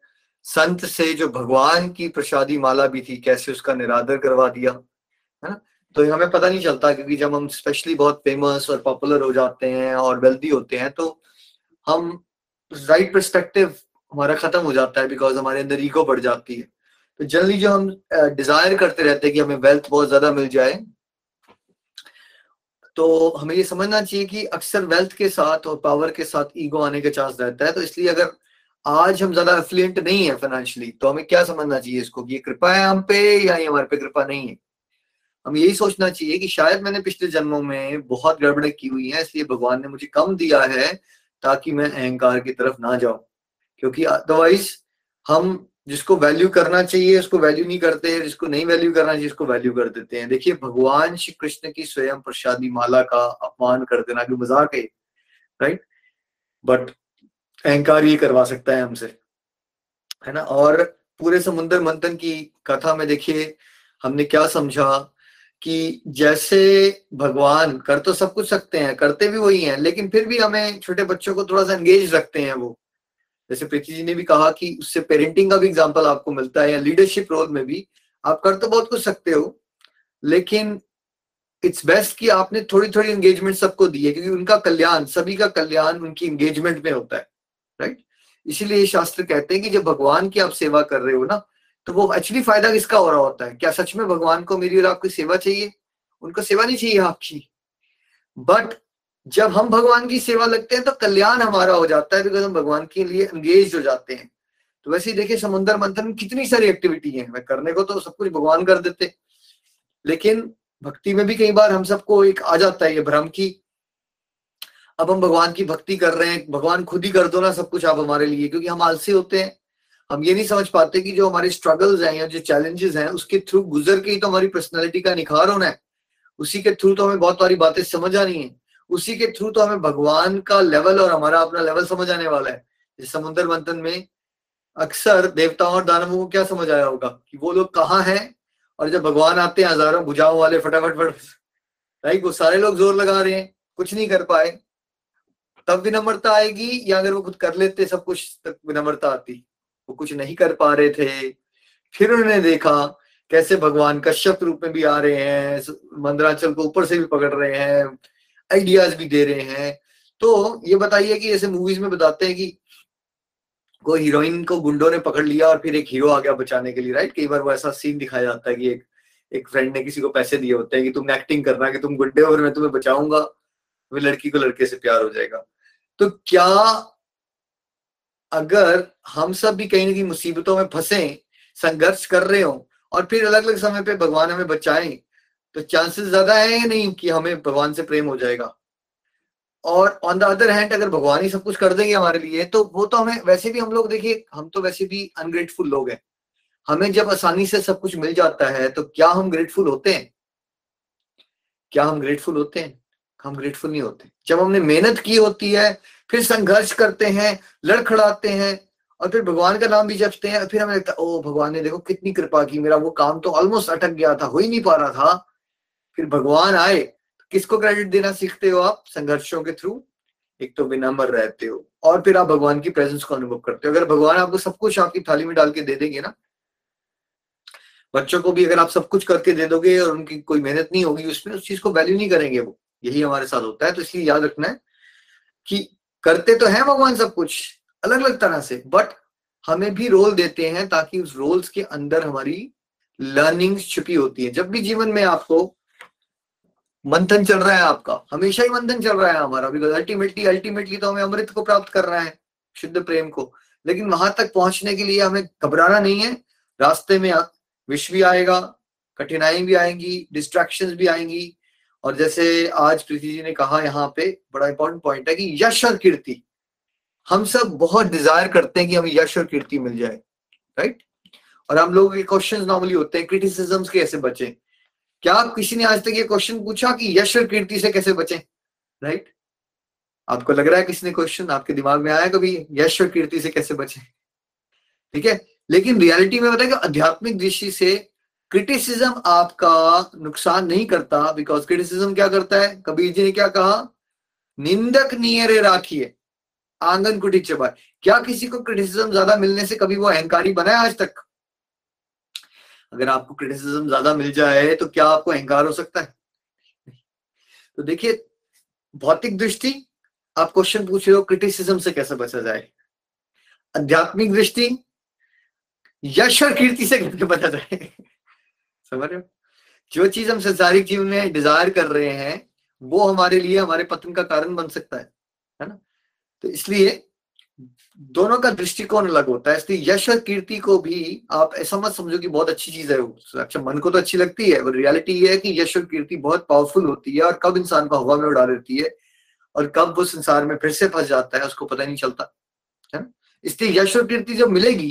संत से जो भगवान की प्रसादी माला भी थी, कैसे उसका निरादर करवा दिया, है ना? तो हमें पता नहीं चलता क्योंकि जब हम स्पेशली बहुत फ़ेमस और पॉपुलर हो जाते हैं और वेल्दी होते हैं तो हम राइट परस्पेक्टिव हमारा खत्म हो जाता है बिकॉज़ हमारे अंदर ईगो बढ़ जाती है। तो जनरली जो हम डिज़ायर करते रहते हैं कि हमें वेल्थ बहुत ज़्यादा मिल जाए तो हमें ये समझना चाहिए कि अक्सर वेल्थ के साथ और पावर के साथ ईगो आने का चांस रहता है तो इसलिए अगर आज हम ज़्यादा एफ्लुएंट नहीं है फाइनेंशियली तो हमें क्या समझना चाहिए इसको कि ये कृपा है हम पे या ये हमारे पे कृपा नहीं है? हम यही सोचना चाहिए कि शायद मैंने पिछले जन्मों में बहुत गड़बड़े की हुई है, इसलिए भगवान ने मुझे कम दिया है ताकि मैं अहंकार की तरफ़ ना जाऊँ। क्योंकि अदरवाइज़ हम जिसको वैल्यू करना चाहिए, उसको वैल्यू नहीं करते, जिसको नहीं वैल्यू करना चाहिए, उसको वैल्यू कर देते हैं। देखिए, भगवान श्री कृष्ण की स्वयं प्रसादी माला का अपमान कर देना कि मज़ाक है राइट बट अहंकार ये करवा सकता है हमसे, है ना? और पूरे समुद्र मंथन की कथा में देखिए, हमने क्या समझा कि जैसे भगवान कर तो सब कुछ सकते हैं, करते भी वही हैं, लेकिन फिर भी हमें छोटे बच्चों को थोड़ा सा एंगेज रखते हैं वो। जैसे प्रीति जी ने भी कहा कि उससे पेरेंटिंग का भी एग्ज़ाम्पल आपको मिलता है या लीडरशिप रोल में भी, आप कर तो बहुत कुछ सकते हो, लेकिन इट्स बेस्ट कि आपने थोड़ी थोड़ी एंगेजमेंट सबको दी है, क्योंकि उनका कल्याण, सभी का कल्याण उनकी एंगेजमेंट में होता है। राइट इसीलिए शास्त्र कहते हैं कि जब भगवान की आप सेवा कर रहे हो ना तो वो एक्चुअली फ़ायदा किसका हो रहा होता है? क्या सच में भगवान को मेरी और आपकी सेवा चाहिए? उनको सेवा नहीं चाहिए आपकी। बट जब हम भगवान की सेवा लगते हैं तो कल्याण हमारा हो जाता है बिकॉज़ हम भगवान के लिए एंगेज हो जाते हैं। तो वैसे ही देखिए, समुद्र मंथन में कितनी सारी एक्टिविटी है। मैं करने को तो सब कुछ भगवान कर देते। लेकिन भक्ति में भी कई बार हम सबको एक आ जाता है ये भ्रम की अब हम भगवान की भक्ति कर रहे हैं, भगवान खुद ही कर दो ना सब कुछ आप हमारे लिए, क्योंकि हम आलसी होते हैं। हम ये नहीं समझ पाते कि जो हमारे स्ट्रगल्स हैं या जो चैलेंजेस हैं, उसके थ्रू गुजर के ही तो हमारी पर्सनैलिटी का निखार होना है। उसी के थ्रू तो हमें बहुत सारी बातें समझ आनी है। उसी के थ्रू तो हमें भगवान का लेवल और हमारा अपना लेवल समझ आने वाला है। इस समुद्र मंथन में अक्सर देवताओं और दानवों को क्या समझ आया होगा कि वो लोग कहाँ हैं और जब भगवान आते हैं, हज़ारों बुझाओ वाले फटाफट फट राइट वो सारे लोग ज़ोर लगा रहे हैं, कुछ नहीं कर पाए। तब विनम्रता आएगी या अगर वो खुद कर लेते सब कुछ, तब विनम्रता आती। वो कुछ नहीं कर पा रहे थे। फिर उन्होंने देखा कैसे भगवान कश्यप रूप में भी आ रहे हैं मंदराचल को ऊपर से भी पकड़ रहे हैं, आइडियाज़ भी दे रहे हैं। तो ये बताइए कि ऐसे मूवीज़ में बताते हैं कि कोई हीरोइन को गुंडों ने पकड़ लिया और फिर एक हीरो आ गया बचाने के लिए राइट कई बार वो ऐसा सीन दिखाया जाता है कि एक एक फ्रेंड ने किसी को पैसे दिए होते हैं कि तुम एक्टिंग करना, कि तुम गुंडे और मैं तुम्हें बचाऊँगा। वो लड़की को लड़के से प्यार हो जाएगा। तो क्या अगर हम सब भी कहीं ना कहीं मुसीबतों में फंसे, संघर्ष कर रहे हो और फिर अलग अलग समय पे भगवान हमें बचाए तो चांसेस ज़्यादा है या नहीं कि हमें भगवान से प्रेम हो जाएगा? और ऑन द अदर हैंड अगर भगवान ही सब कुछ कर देंगे हमारे लिए तो वो तो हमें, वैसे भी हम लोग देखिए, हम तो वैसे भी अनग्रेटफुल लोग हैं। हमें जब आसानी से सब कुछ मिल जाता है तो क्या हम ग्रेटफुल होते हैं? क्या हम ग्रेटफुल होते हैं? हम ग्रेटफुल नहीं होते। जब हमने मेहनत की होती है, फिर संघर्ष करते हैं, लड़खड़ाते हैं, और फिर भगवान का नाम भी जपते हैं, फिर हमें लगता है ओ भगवान ने देखो कितनी कृपा की, मेरा वो काम तो ऑलमोस्ट अटक गया था, हो ही नहीं पा रहा था। फिर भगवान आए। किसको क्रेडिट देना सीखते हो आप? संघर्षों के थ्रू एक तो विनम्र रहते हो, और फिर आप भगवान की प्रेजेंस को अनुभव करते हो। अगर भगवान आपको सब कुछ आपकी थाली में डाल के दे देंगे ना, बच्चों को भी अगर आप सब कुछ करके दे दोगे और उनकी कोई मेहनत नहीं होगी, उसमें उस चीज़ को वैल्यू नहीं करेंगे वो। यही हमारे साथ होता है तो इसलिए याद रखना है कि करते तो है भगवान सब कुछ अलग अलग तरह से बट हमें भी रोल देते हैं ताकि उस रोल्स के अंदर हमारी लर्निंग छुपी होती है। जब भी जीवन में आपको मंथन चल रहा है आपका, हमेशा ही मंथन चल रहा है हमारा बिकॉज़ अल्टीमेटली अल्टीमेटली तो हमें अमृत को प्राप्त कर रहा है, शुद्ध प्रेम को। लेकिन वहाँ तक पहुँचने के लिए हमें घबराना नहीं है, रास्ते में विश्व भी आएगा, कठिनाई भी आएँगी डिस्ट्रैक्शन भी आएँगी और जैसे आज प्रीति जी ने कहा, यहाँ पे बड़ा इंपॉर्टेंट पॉइंट है कि यश और कीर्ति, हम सब बहुत डिज़ायर करते हैं कि हमें यश और कीर्ति मिल जाए राइट और हम लोग के क्वेश्चन नॉर्मली होते हैं क्रिटिसिज्म कैसे बचे? क्या आप किसी ने आज तक ये क्वेश्चन पूछा कि यश और कीर्ति से कैसे बचे राइट आपको लग रहा है किसी ने क्वेश्चन आपके दिमाग में आया कभी, यश और कीर्ति से कैसे बचे? ठीक है? लेकिन रियलिटी में बताया कि आध्यात्मिक दृष्टि से क्रिटिसिज्म आपका नुकसान नहीं करता बिकॉज़ क्रिटिसिज्म क्या करता है? कबीर जी ने क्या कहा? निंदक नियरे राखिए। आँगन कुटी चबाए क्या किसी को क्रिटिसिज्म ज़्यादा मिलने से कभी वो अहंकारी बना है आज तक? अगर आपको क्रिटिसिज्म ज़्यादा मिल जाए तो क्या आपको अहंकार हो सकता है? तो देखिए, भौतिक दृष्टि, आप क्वेश्चन पूछ रहे हो क्रिटिसिज्म से कैसे बचा जाए? आध्यात्मिक दृष्टि, यश और कीर्ति से कैसे बचा जाए? समझ रहे हो? जो चीज़ हम संसारिक जीवन में डिज़ायर कर रहे हैं, वो हमारे लिए, हमारे पतन का कारण बन सकता है है ना? तो इसलिए दोनों का दृष्टिकोण अलग होता है। इसलिए यश और कीर्ति को भी आप ऐसा मत समझो कि बहुत अच्छी चीज़ है अच्छा मन को तो अच्छी लगती है और रियलिटी ये है कि यश और कीर्ति बहुत पावरफुल होती है और कब इंसान को हवा में उड़ा देती है और कब वो संसार में फिर से फंस जाता है, उसको पता नहीं चलता, है ना? इसलिए यश और कीर्ति जब मिलेगी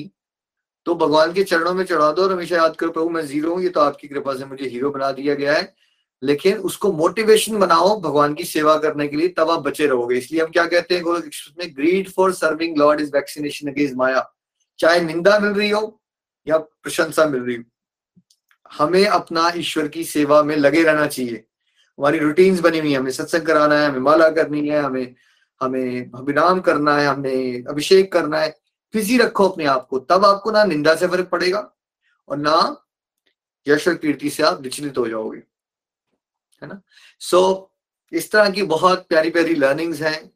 तो भगवान के चरणों में चढ़ा दो और हमेशा याद करो, प्रभु, मैं ज़ीरो हूँ, ये तो आपकी कृपा से मुझे हीरो बना दिया गया है। लेकिन उसको मोटिवेशन बनाओ भगवान की सेवा करने के लिए, तब आप बचे रहोगे। इसलिए हम क्या कहते हैं greed for serving lord is vaccination against माया। चाहे निंदा मिल रही हो या प्रशंसा मिल रही हो, हमें अपना ईश्वर की सेवा में लगे रहना चाहिए। हमारी रूटीन्स बनी हुई है, हमें सत्संग कराना है, हमें माला करनी है, हमें हमें अभिनाम करना है, हमें अभिषेक करना है। बिज़ी रखो अपने आप को तब आपको ना निंदा से फ़र्क पड़ेगा और ना यश और कीर्ति से आप विचलित हो जाओगे है ना? सो so, इस तरह की बहुत प्यारी प्यारी लर्निंग्स हैं।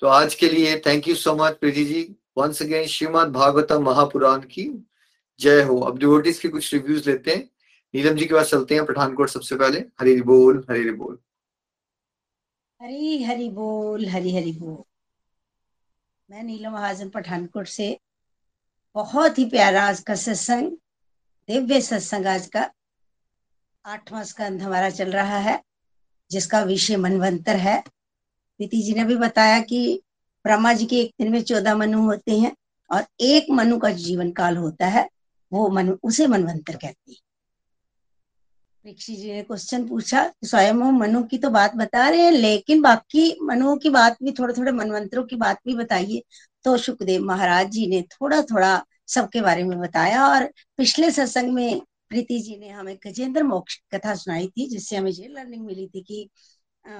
तो आज के लिए thank you so much Preeti ji once again Shrimad Bhagavatam Mahapuran की जय हो। अब डिवोटिस के कुछ रिव्यूज़ लेते हैं। नीलम जी के पास चलते हैं पठानकोट सबसे पहले। हरी बोल हरी बोल। हरी हरी बोल हरी हरी बोल। मैं नीलम महाजन पठानकोट से बहुत ही प्यारा आज का सत्संग, दिव्य सत्संग आज का आठवां स्कंध हमारा चल रहा है, जिसका विषय मनवंतर है। प्रीति जी ने भी बताया कि ब्रह्मा जी के एक दिन में चौदह मनु होते हैं और एक मनु का जीवन काल होता है, वो मनु उसे मनवंतर कहते हैं। परीक्षी जी ने क्वेश्चन पूछा स्वयं मनु की तो बात बता रहे हैं लेकिन बाकी मनुओं की बात भी थोड़े थोड़े मनवंतरों की बात भी बताइए। तो सुखदेव महाराज जी ने थोड़ा थोड़ा सबके बारे में बताया और पिछले सत्संग में प्रीति जी ने हमें गजेंद्र मोक्ष कथा सुनाई थी जिससे हमें ये लर्निंग मिली थी कि आ,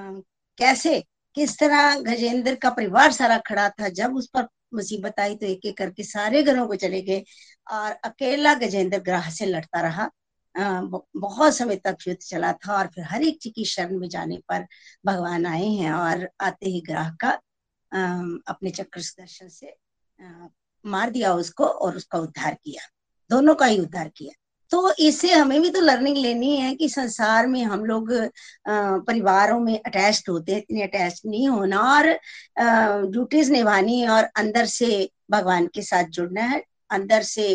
कैसे किस तरह गजेंद्र का परिवार सारा खड़ा था जब उस पर मुसीबत आई तो एक एक करके सारे घरों को चले गए और अकेला गजेंद्र ग्राह से लड़ता रहा। बहुत समय तक युद्ध चला था और फिर हर एक जी की शरण में जाने पर भगवान आए हैं और आते ही ग्राह का अपने चक्र दर्शन से मार दिया उसको और उसका उद्धार किया। दोनों का ही उद्धार किया। तो इससे हमें भी तो लर्निंग लेनी है कि संसार में हम लोग परिवारों में अटैच्ड होते हैं, इतने अटैच नहीं होना और ड्यूटीज़ निभानी और अंदर से भगवान के साथ जुड़ना है। अंदर से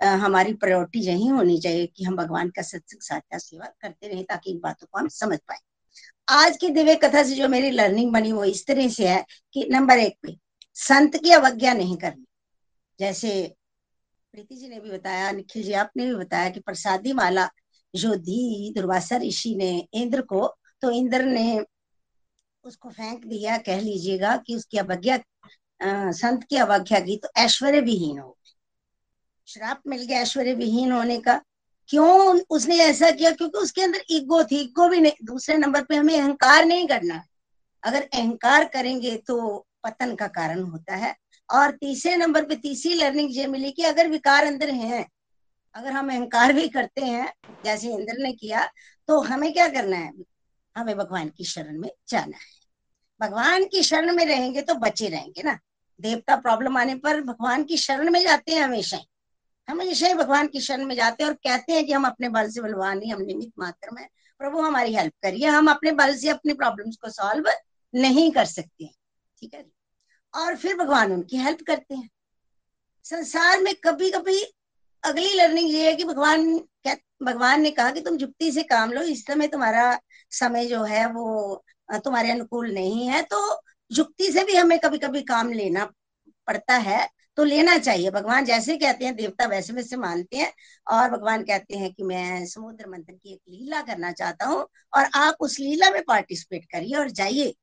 हमारी प्रायोरिटी यही होनी चाहिए कि हम भगवान का सत्संग साध्या सेवा करते रहे ताकि इन बातों को हम समझ पाए। आज की दिव्य कथा से जो मेरी लर्निंग बनी वो इस तरह से है कि नंबर एक पे, संत की अवज्ञा नहीं करनी। जैसे प्रीति जी ने भी बताया, निखिल जी आपने भी बताया कि प्रसादी माला जो दी दुर्वासा ऋषि ने इंद्र को तो इंद्र ने उसको फेंक दिया। कह लीजिएगा कि उसकी अवज्ञा संत की अवज्ञा की तो ऐश्वर्य विहीन हो श्राप मिल गया ऐश्वर्य विहीन होने का। क्यों उसने ऐसा किया? क्योंकि उसके अंदर ईगो थी। ईगो भी नहीं, दूसरे नंबर पे हमें अहंकार नहीं करना अगर अहंकार करेंगे तो पतन का कारण होता है। और तीसरे नंबर पे तीसरी लर्निंग ये मिली कि अगर विकार अंदर है, अगर हम अहंकार भी करते हैं, जैसे इंद्र ने किया तो हमें क्या करना है? हमें भगवान की शरण में जाना है। भगवान की शरण में रहेंगे तो बचे रहेंगे ना। देवता प्रॉब्लम आने पर भगवान की शरण में जाते हैं हमेशा। हम ही भगवान की शरण में जाते हैं और कहते हैं कि हम अपने बल से बलवान नहीं हम निमित मात्र में प्रभु, हमारी हेल्प करिए। हम अपने बल से अपनी प्रॉब्लम्स को सॉल्व नहीं कर सकते। ठीक है और फिर भगवान उनकी हेल्प करते हैं। संसार में कभी कभी अगली लर्निंग ये है कि भगवान भगवान ने कहा कि तुम जुक्ति से काम लो। इस समय तुम्हारा समय जो है वो तुम्हारे अनुकूल नहीं है। तो जुक्ति से भी हमें कभी कभी काम लेना पड़ता है। तो लेना चाहिए। भगवान जैसे कहते हैं, देवता वैसे वैसे मानते हैं और भगवान कहते हैं कि मैं समुद्र मंथन की एक लीला करना चाहता हूँ और आप उस लीला में पार्टिसिपेट करिए और जाइए।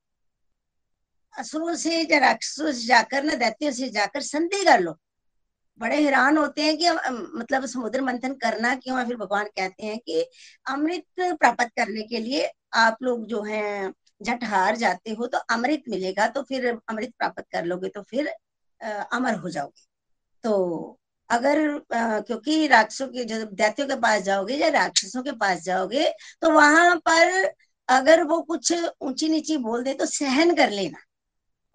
असुरों से या राक्षसों से जाकर, न दैत्यों से जाकर संधि कर लो। बड़े हैरान होते हैं कि मतलब समुद्र मंथन करना क्यों है? फिर भगवान कहते हैं कि अमृत प्राप्त करने के लिए आप लोग जो हैं झट हार जाते हो तो अमृत मिलेगा तो फिर अमृत प्राप्त कर लोगे तो फिर अमर हो जाओगे। तो अगर आ, क्योंकि राक्षसों के जब दैत्यों के पास जाओगे या राक्षसों के पास जाओगे तो वहाँ पर अगर वो कुछ ऊँची नीची बोल दे तो सहन कर लेना।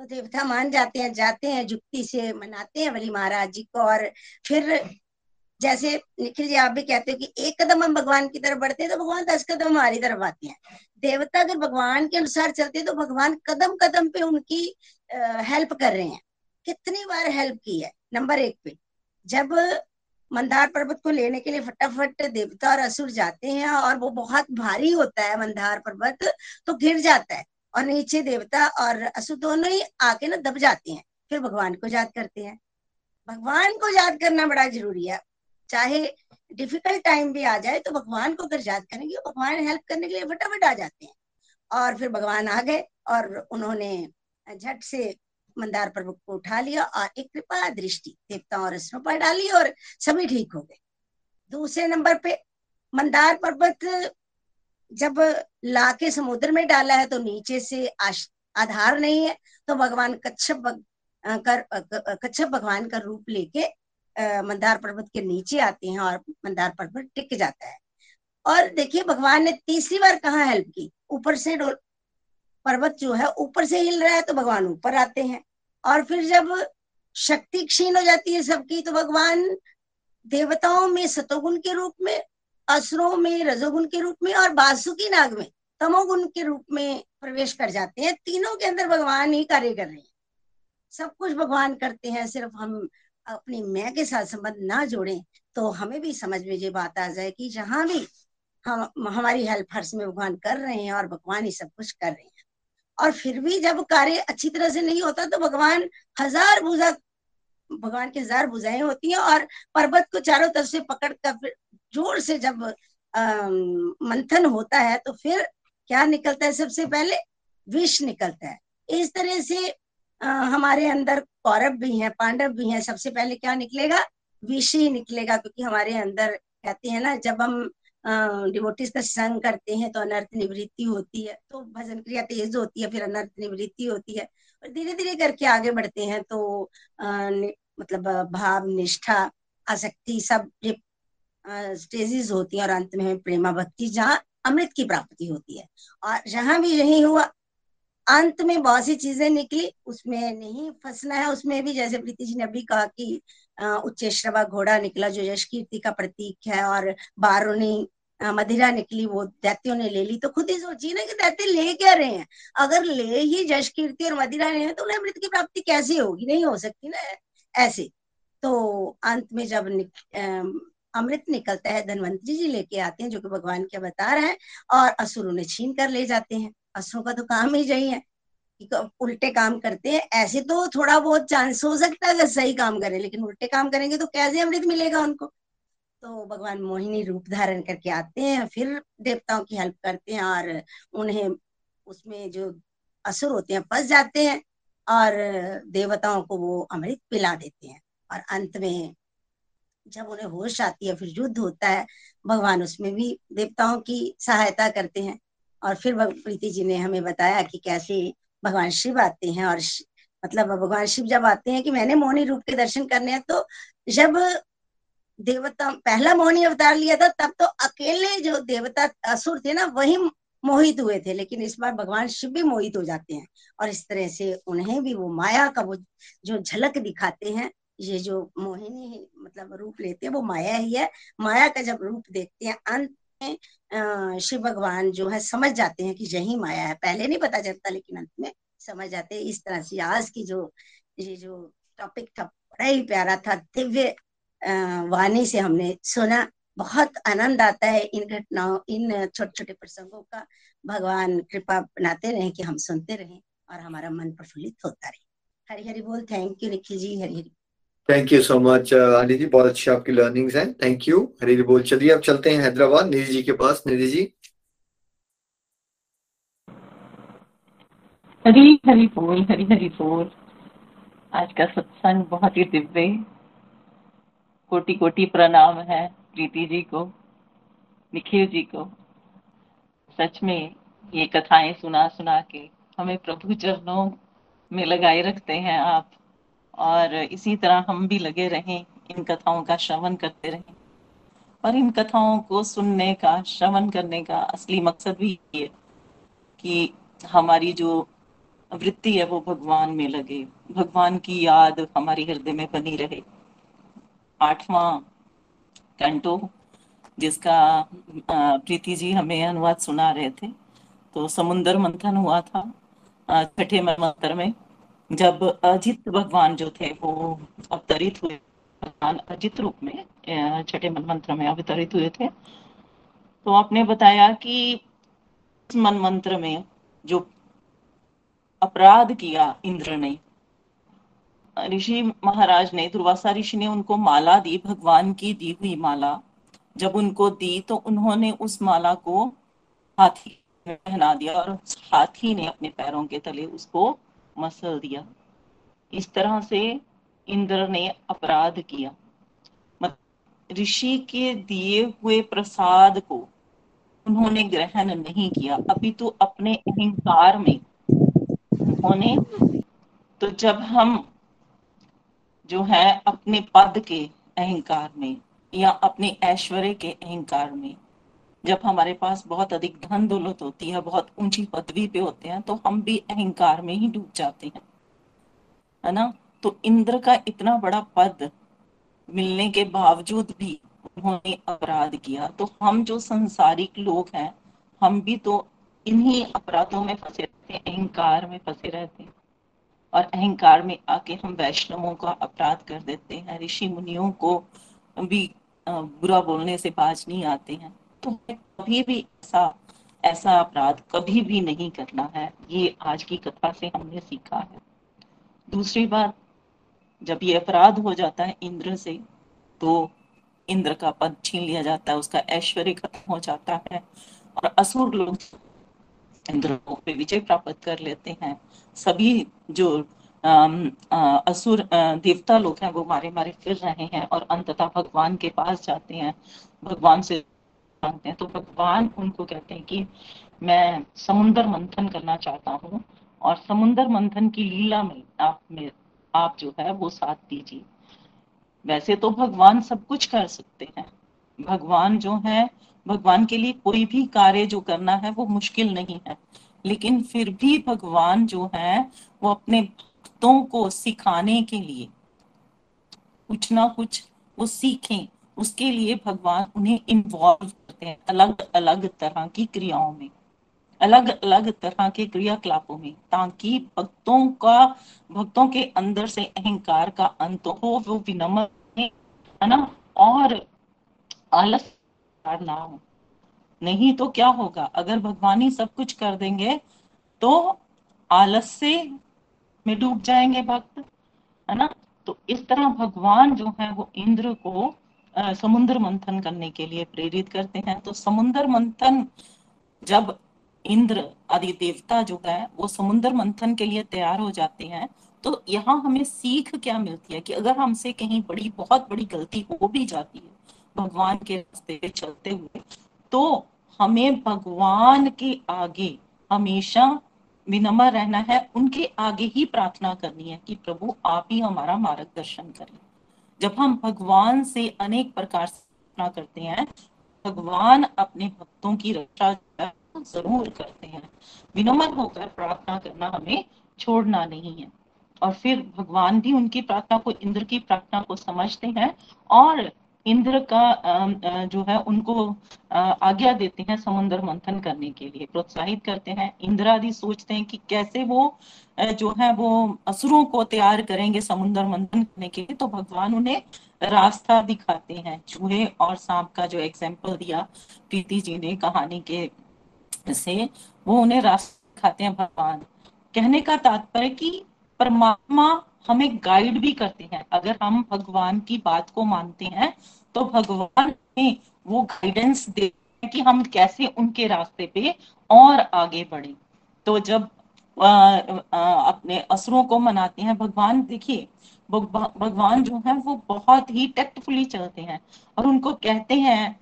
तो देवता मान जाते हैं जाते हैं जुक्ति से मनाते हैं बलि महाराज जी को और फिर जैसे निखिल जी आप भी कहते हो कि एक कदम हम भगवान की तरफ़ बढ़ते हैं तो भगवान दस कदम हमारी तरफ़ आते हैं। देवता अगर भगवान के अनुसार चलते हैं तो भगवान कदम कदम पे उनकी हेल्प कर रहे हैं। कितनी बार हेल्प की है? नंबर एक पे। जब मंदार पर्वत को लेने के लिए फटाफट देवता और असुर जाते हैं और वो बहुत भारी होता है मंदार पर्वत तो गिर जाता है और नीचे देवता और असुर दोनों ही आके ना दब जाते हैं। फिर भगवान को याद करते हैं। भगवान को याद करना बड़ा ज़रूरी है। चाहे डिफ़िकल्ट टाइम भी आ जाए तो भगवान को अगर याद करेंगे भगवान हेल्प करने के लिए फटाफट आ जाते हैं। और फिर भगवान आ गए और उन्होंने झट से मंदार पर्वत को उठा लिया और एक कृपा दृष्टि देवताओं और असुरों पर डाली और सभी ठीक हो गए। दूसरे नंबर पे मंदार पर्वत जब लाके समुद्र में डाला है तो नीचे से आधार नहीं है तो भगवान कच्छप कर कच्छप भगवान का रूप लेके मंदार पर्वत के नीचे आते हैं और मंदार पर्वत टिक जाता है। और देखिए, भगवान ने तीसरी बार कहा हेल्प की? ऊपर से पर्वत जो है, ऊपर से हिल रहा है तो भगवान ऊपर आते हैं। और फिर जब शक्ति क्षीण हो जाती है सबकी तो भगवान देवताओं में, सतोगुण के रूप में, असुरों में, रजोगुण के रूप में और बासुकी नाग में, तमोगुण के रूप में प्रवेश कर जाते हैं। तीनों के अंदर भगवान ही कार्य कर रहे हैं। सब कुछ भगवान करते हैं, सिर्फ़ हम अपनी मैं के साथ संबंध ना जोड़ें तो हमें भी समझ में ये बात आ जाए कि जहाँ भी हम, हमारी हेल्प समय भगवान कर रहे हैं और भगवान ही सब कुछ कर रहे हैं। और फिर भी जब कार्य अच्छी तरह से नहीं होता तो भगवान हज़ार भुजा भगवान की हज़ार भुजाएँ होती हैं और पर्वत को चारों तरफ़ से पकड़ कर ज़ोर से जब आ, मंथन होता है तो फिर क्या निकलता है? सबसे पहले विष निकलता है। इस तरह से आ, हमारे अंदर कौरव भी हैं पांडव भी हैं सबसे पहले क्या निकलेगा? विष ही निकलेगा क्योंकि हमारे अंदर कहते हैं ना जब हम डिवोटिस का संग करते हैं तो अनर्थ निवृत्ति होती है तो भजन क्रिया तेज होती है, फिर अनर्थ निवृत्ति होती है, और धीरे धीरे करके आगे बढ़ते हैं तो मतलब भाव, निष्ठा, आसक्ति सब स्टेजेस होती है और अंत में प्रेमा भक्ति जहाँ अमृत की प्राप्ति होती है, और जहाँ भी यही हुआ, अंत में बहुत सी चीज़ें निकली, उसमें नहीं फंसना है, उसमें भी जैसे प्रीति जी ने अभी कहा कि उच्च श्रवा घोड़ा निकला जो यश कीर्ति का प्रतीक है और बारूनी मदिरा निकली वो दैत्यों ने ले ली तो खुद ही सोचिए ना कि दैत्य ले क्या रहे हैं? अगर ले ही जश कीर्ति और मदिरा रहे हैं तो उन्हें अमृत की प्राप्ति कैसे होगी? नहीं हो सकती ना ऐसे। तो अंत में जब निक, अमृत निकलता है धनवंतरी जी लेके आते हैं जो कि भगवान के अवतार हैं और असुर उन्हें छीन कर ले जाते हैं। असुरों का तो काम ही यही है उल्टे काम करते हैं। ऐसे तो थोड़ा बहुत चांस हो सकता है अगर सही काम करें लेकिन उल्टे काम करेंगे तो कैसे अमृत मिलेगा उनको? तो भगवान मोहिनी रूप धारण करके आते हैं, फिर देवताओं की हेल्प करते हैं और उन्हें उसमें जो असुर होते हैं, फंस जाते हैं और देवताओं को वो अमृत पिला देते हैं। और अंत में जब उन्हें होश आती है, फिर युद्ध होता है, भगवान उसमें भी देवताओं की सहायता करते हैं। और फिर प्रीति जी ने हमें बताया कि कैसे भगवान शिव आते हैं और मतलब भगवान शिव जब आते हैं कि मैंने मोहनी रूप के दर्शन करने हैं तो जब देवता, पहला मोहनी अवतार लिया था, तब तो अकेले जो देवता असुर थे ना, वही मोहित हुए थे। लेकिन इस बार भगवान शिव भी मोहित हो जाते हैं और इस तरह से उन्हें भी वो माया का वो जो झलक दिखाते हैं, ये जो मोहिनी मतलब रूप लेते हैं, वो माया ही है। माया का जब रूप देखते हैं, अंत में शिव भगवान जो है समझ जाते हैं कि यही माया है। पहले नहीं पता चलता, लेकिन अंत में समझ जाते हैं। इस तरह से आज की जो, ये जो टॉपिक था, बड़ा ही प्यारा था, दिव्य वाणी से हमने सुना। बहुत आनंद आता है इन घटनाओं इन छोटे छोटे प्रसंगों का। भगवान कृपा बनाते रहे कि हम सुनते रहें और हमारा मन प्रफुल्लित होता रहे। हरी हरी बोल। Thank you Nikhil ji. Hari Hari thank you so much Aani ji. बहुत अच्छी आपकी लर्निंग्स हैं। थैंक यू हरी बोल। चलिए अब चलते हैं हैदराबाद। निधि जी के पास। निधि जी। हरी हरी बोल हरी हरी बोल। आज का सत्संग बहुत ही दिव्य कोटि कोटि प्रणाम है प्रीति जी को, निखिल जी को। सच में ये कथाएँ सुना सुना के हमें प्रभु चरणों में लगाए रखते हैं आप, और इसी तरह हम भी लगे रहें, इन कथाओं का श्रवण करते रहें। और इन कथाओं को सुनने का, श्रवण करने का असली मकसद भी ये कि हमारी जो वृत्ति है वो भगवान में लगे, भगवान की याद हमारी हृदय में बनी रहे। आठवां कंटो जिसका प्रीति जी हमें अनुवाद सुना रहे थे। तो समुन्दर मंथन हुआ था छठे मंत्र में, जब अजित भगवान जो थे, वो अवतरित हुए। भगवान अजित रूप में छठे मंत्र में अवतरित हुए थे। तो आपने बताया कि मन मंत्र में जो अपराध किया इंद्र ने ऋषि महाराज ने, दुर्वासा ऋषि ने उनको माला दी, भगवान की दी हुई माला। जब उनको दी तो उन्होंने उस माला को हाथी पहना दिया और हाथी ने अपने पैरों के तले उसको मसल दिया। इस तरह से इंद्र ने अपराध किया। ऋषि के दिए हुए प्रसाद को उन्होंने ग्रहण नहीं किया। अभी तो अपने अहंकार में उन्होंने तो जब हम जो है अपने पद के अहंकार में या अपने ऐश्वर्य के अहंकार में। जब हमारे पास बहुत अधिक धन दौलत होती है, बहुत ऊँची पदवी पे होते हैं तो हम भी अहंकार में ही डूब जाते हैं। है ना? तो इंद्र का इतना बड़ा पद मिलने के बावजूद भी उन्होंने अपराध किया। तो हम जो संसारिक लोग हैं, हम भी तो इन्हीं अपराधों में फंसे रहते हैं, अहंकार में फंसे रहते हैं। और अहंकार में आके हम वैष्णवों का अपराध कर देते हैं, ऋषि मुनियों को भी बुरा बोलने से बाज नहीं आते हैं। तो कभी भी ऐसा ऐसा अपराध कभी भी नहीं करना है। ये आज की कथा से हमने सीखा है। दूसरी बात, जब ये अपराध हो जाता है इंद्र से तो इंद्र का पद छीन लिया जाता है, उसका ऐश्वर्य खत्म हो जाता है। और असुर लोग इंद्र पे विजय प्राप्त कर लेते हैं। सभी जो असुर देवता लोग हैं, वो मारे मारे फिर रहे हैं और अंततः भगवान के पास जाते हैं। भगवान से मांगते हैं। तो भगवान उनको कहते हैं कि मैं समुन्दर मंथन करना चाहता हूँ और समुन्दर मंथन की लीला में आप में, आप जो है वो साथ दीजिए। वैसे तो भगवान सब कुछ कर सकते हैं। भगवान जो है भगवान के लिए कोई भी कार्य जो करना है वो मुश्किल नहीं है। लेकिन फिर भी भगवान जो है, वो अपने भक्तों को सिखाने के लिए कुछ ना कुछ वो सीखें। उसके लिए भगवान उन्हें इन्वॉल्व करते हैं अलग अलग तरह की क्रियाओं में अलग अलग तरह के क्रियाकलापों में, ताकि भक्तों का, भक्तों के अंदर से अहंकार का अंत हो, वो विनम्र है ना? और आलस ना हो। नहीं तो क्या होगा? अगर भगवान ही सब कुछ कर देंगे तो आलस्य में डूब जाएँगे भक्त, है ना? तो इस तरह भगवान जो है, वो इंद्र को समुद्र मंथन करने के लिए प्रेरित करते हैं। तो समुद्र मंथन, जब इंद्र आदि देवता जो है, वो समुद्र मंथन के लिए तैयार हो जाते हैं तो यहाँ हमें सीख क्या मिलती है कि अगर हमसे कहीं बड़ी, बहुत बड़ी गलती हो भी जाती है भगवान के रास्ते पे चलते हुए तो हमें भगवान के आगे हमेशा विनम्र रहना है, उनके आगे ही प्रार्थना करनी है कि प्रभु आप ही हमारा मार्गदर्शन करें। जब हम भगवान से अनेक प्रकार से प्रार्थना करते हैं, भगवान अपने भक्तों की रक्षा ज़रूर करते हैं। विनम्र होकर प्रार्थना करना हमें छोड़ना नहीं है। और फिर भगवान भी उनकी प्रार्थना को, इंद्र की प्रार्थना को समझते हैं और इंद्र का जो है, उनको आज्ञा देते हैं समुद्र मंथन करने के लिए, प्रोत्साहित करते हैं। इंद्र आदि सोचते हैं कि कैसे वो जो है, वो असुरों को तैयार करेंगे समुद्र मंथन करने के लिए तो भगवान उन्हें रास्ता दिखाते हैं। चूहे और सांप का जो एग्ज़ाम्पल दिया प्रीति जी ने कहानी के से, वो उन्हें रास्ता दिखाते हैं भगवान। कहने का तात्पर्य कि परमात्मा हमें गाइड भी करते हैं। अगर हम भगवान की बात को मानते हैं तो भगवान ने वो गाइडेंस दे कि हम कैसे उनके रास्ते पे और आगे बढ़े। तो जब आ, आ, अपने असुरों को मनाते हैं भगवान देखिए भगवान जो है वो बहुत ही टेक्टफुली चलते हैं और उनको कहते हैं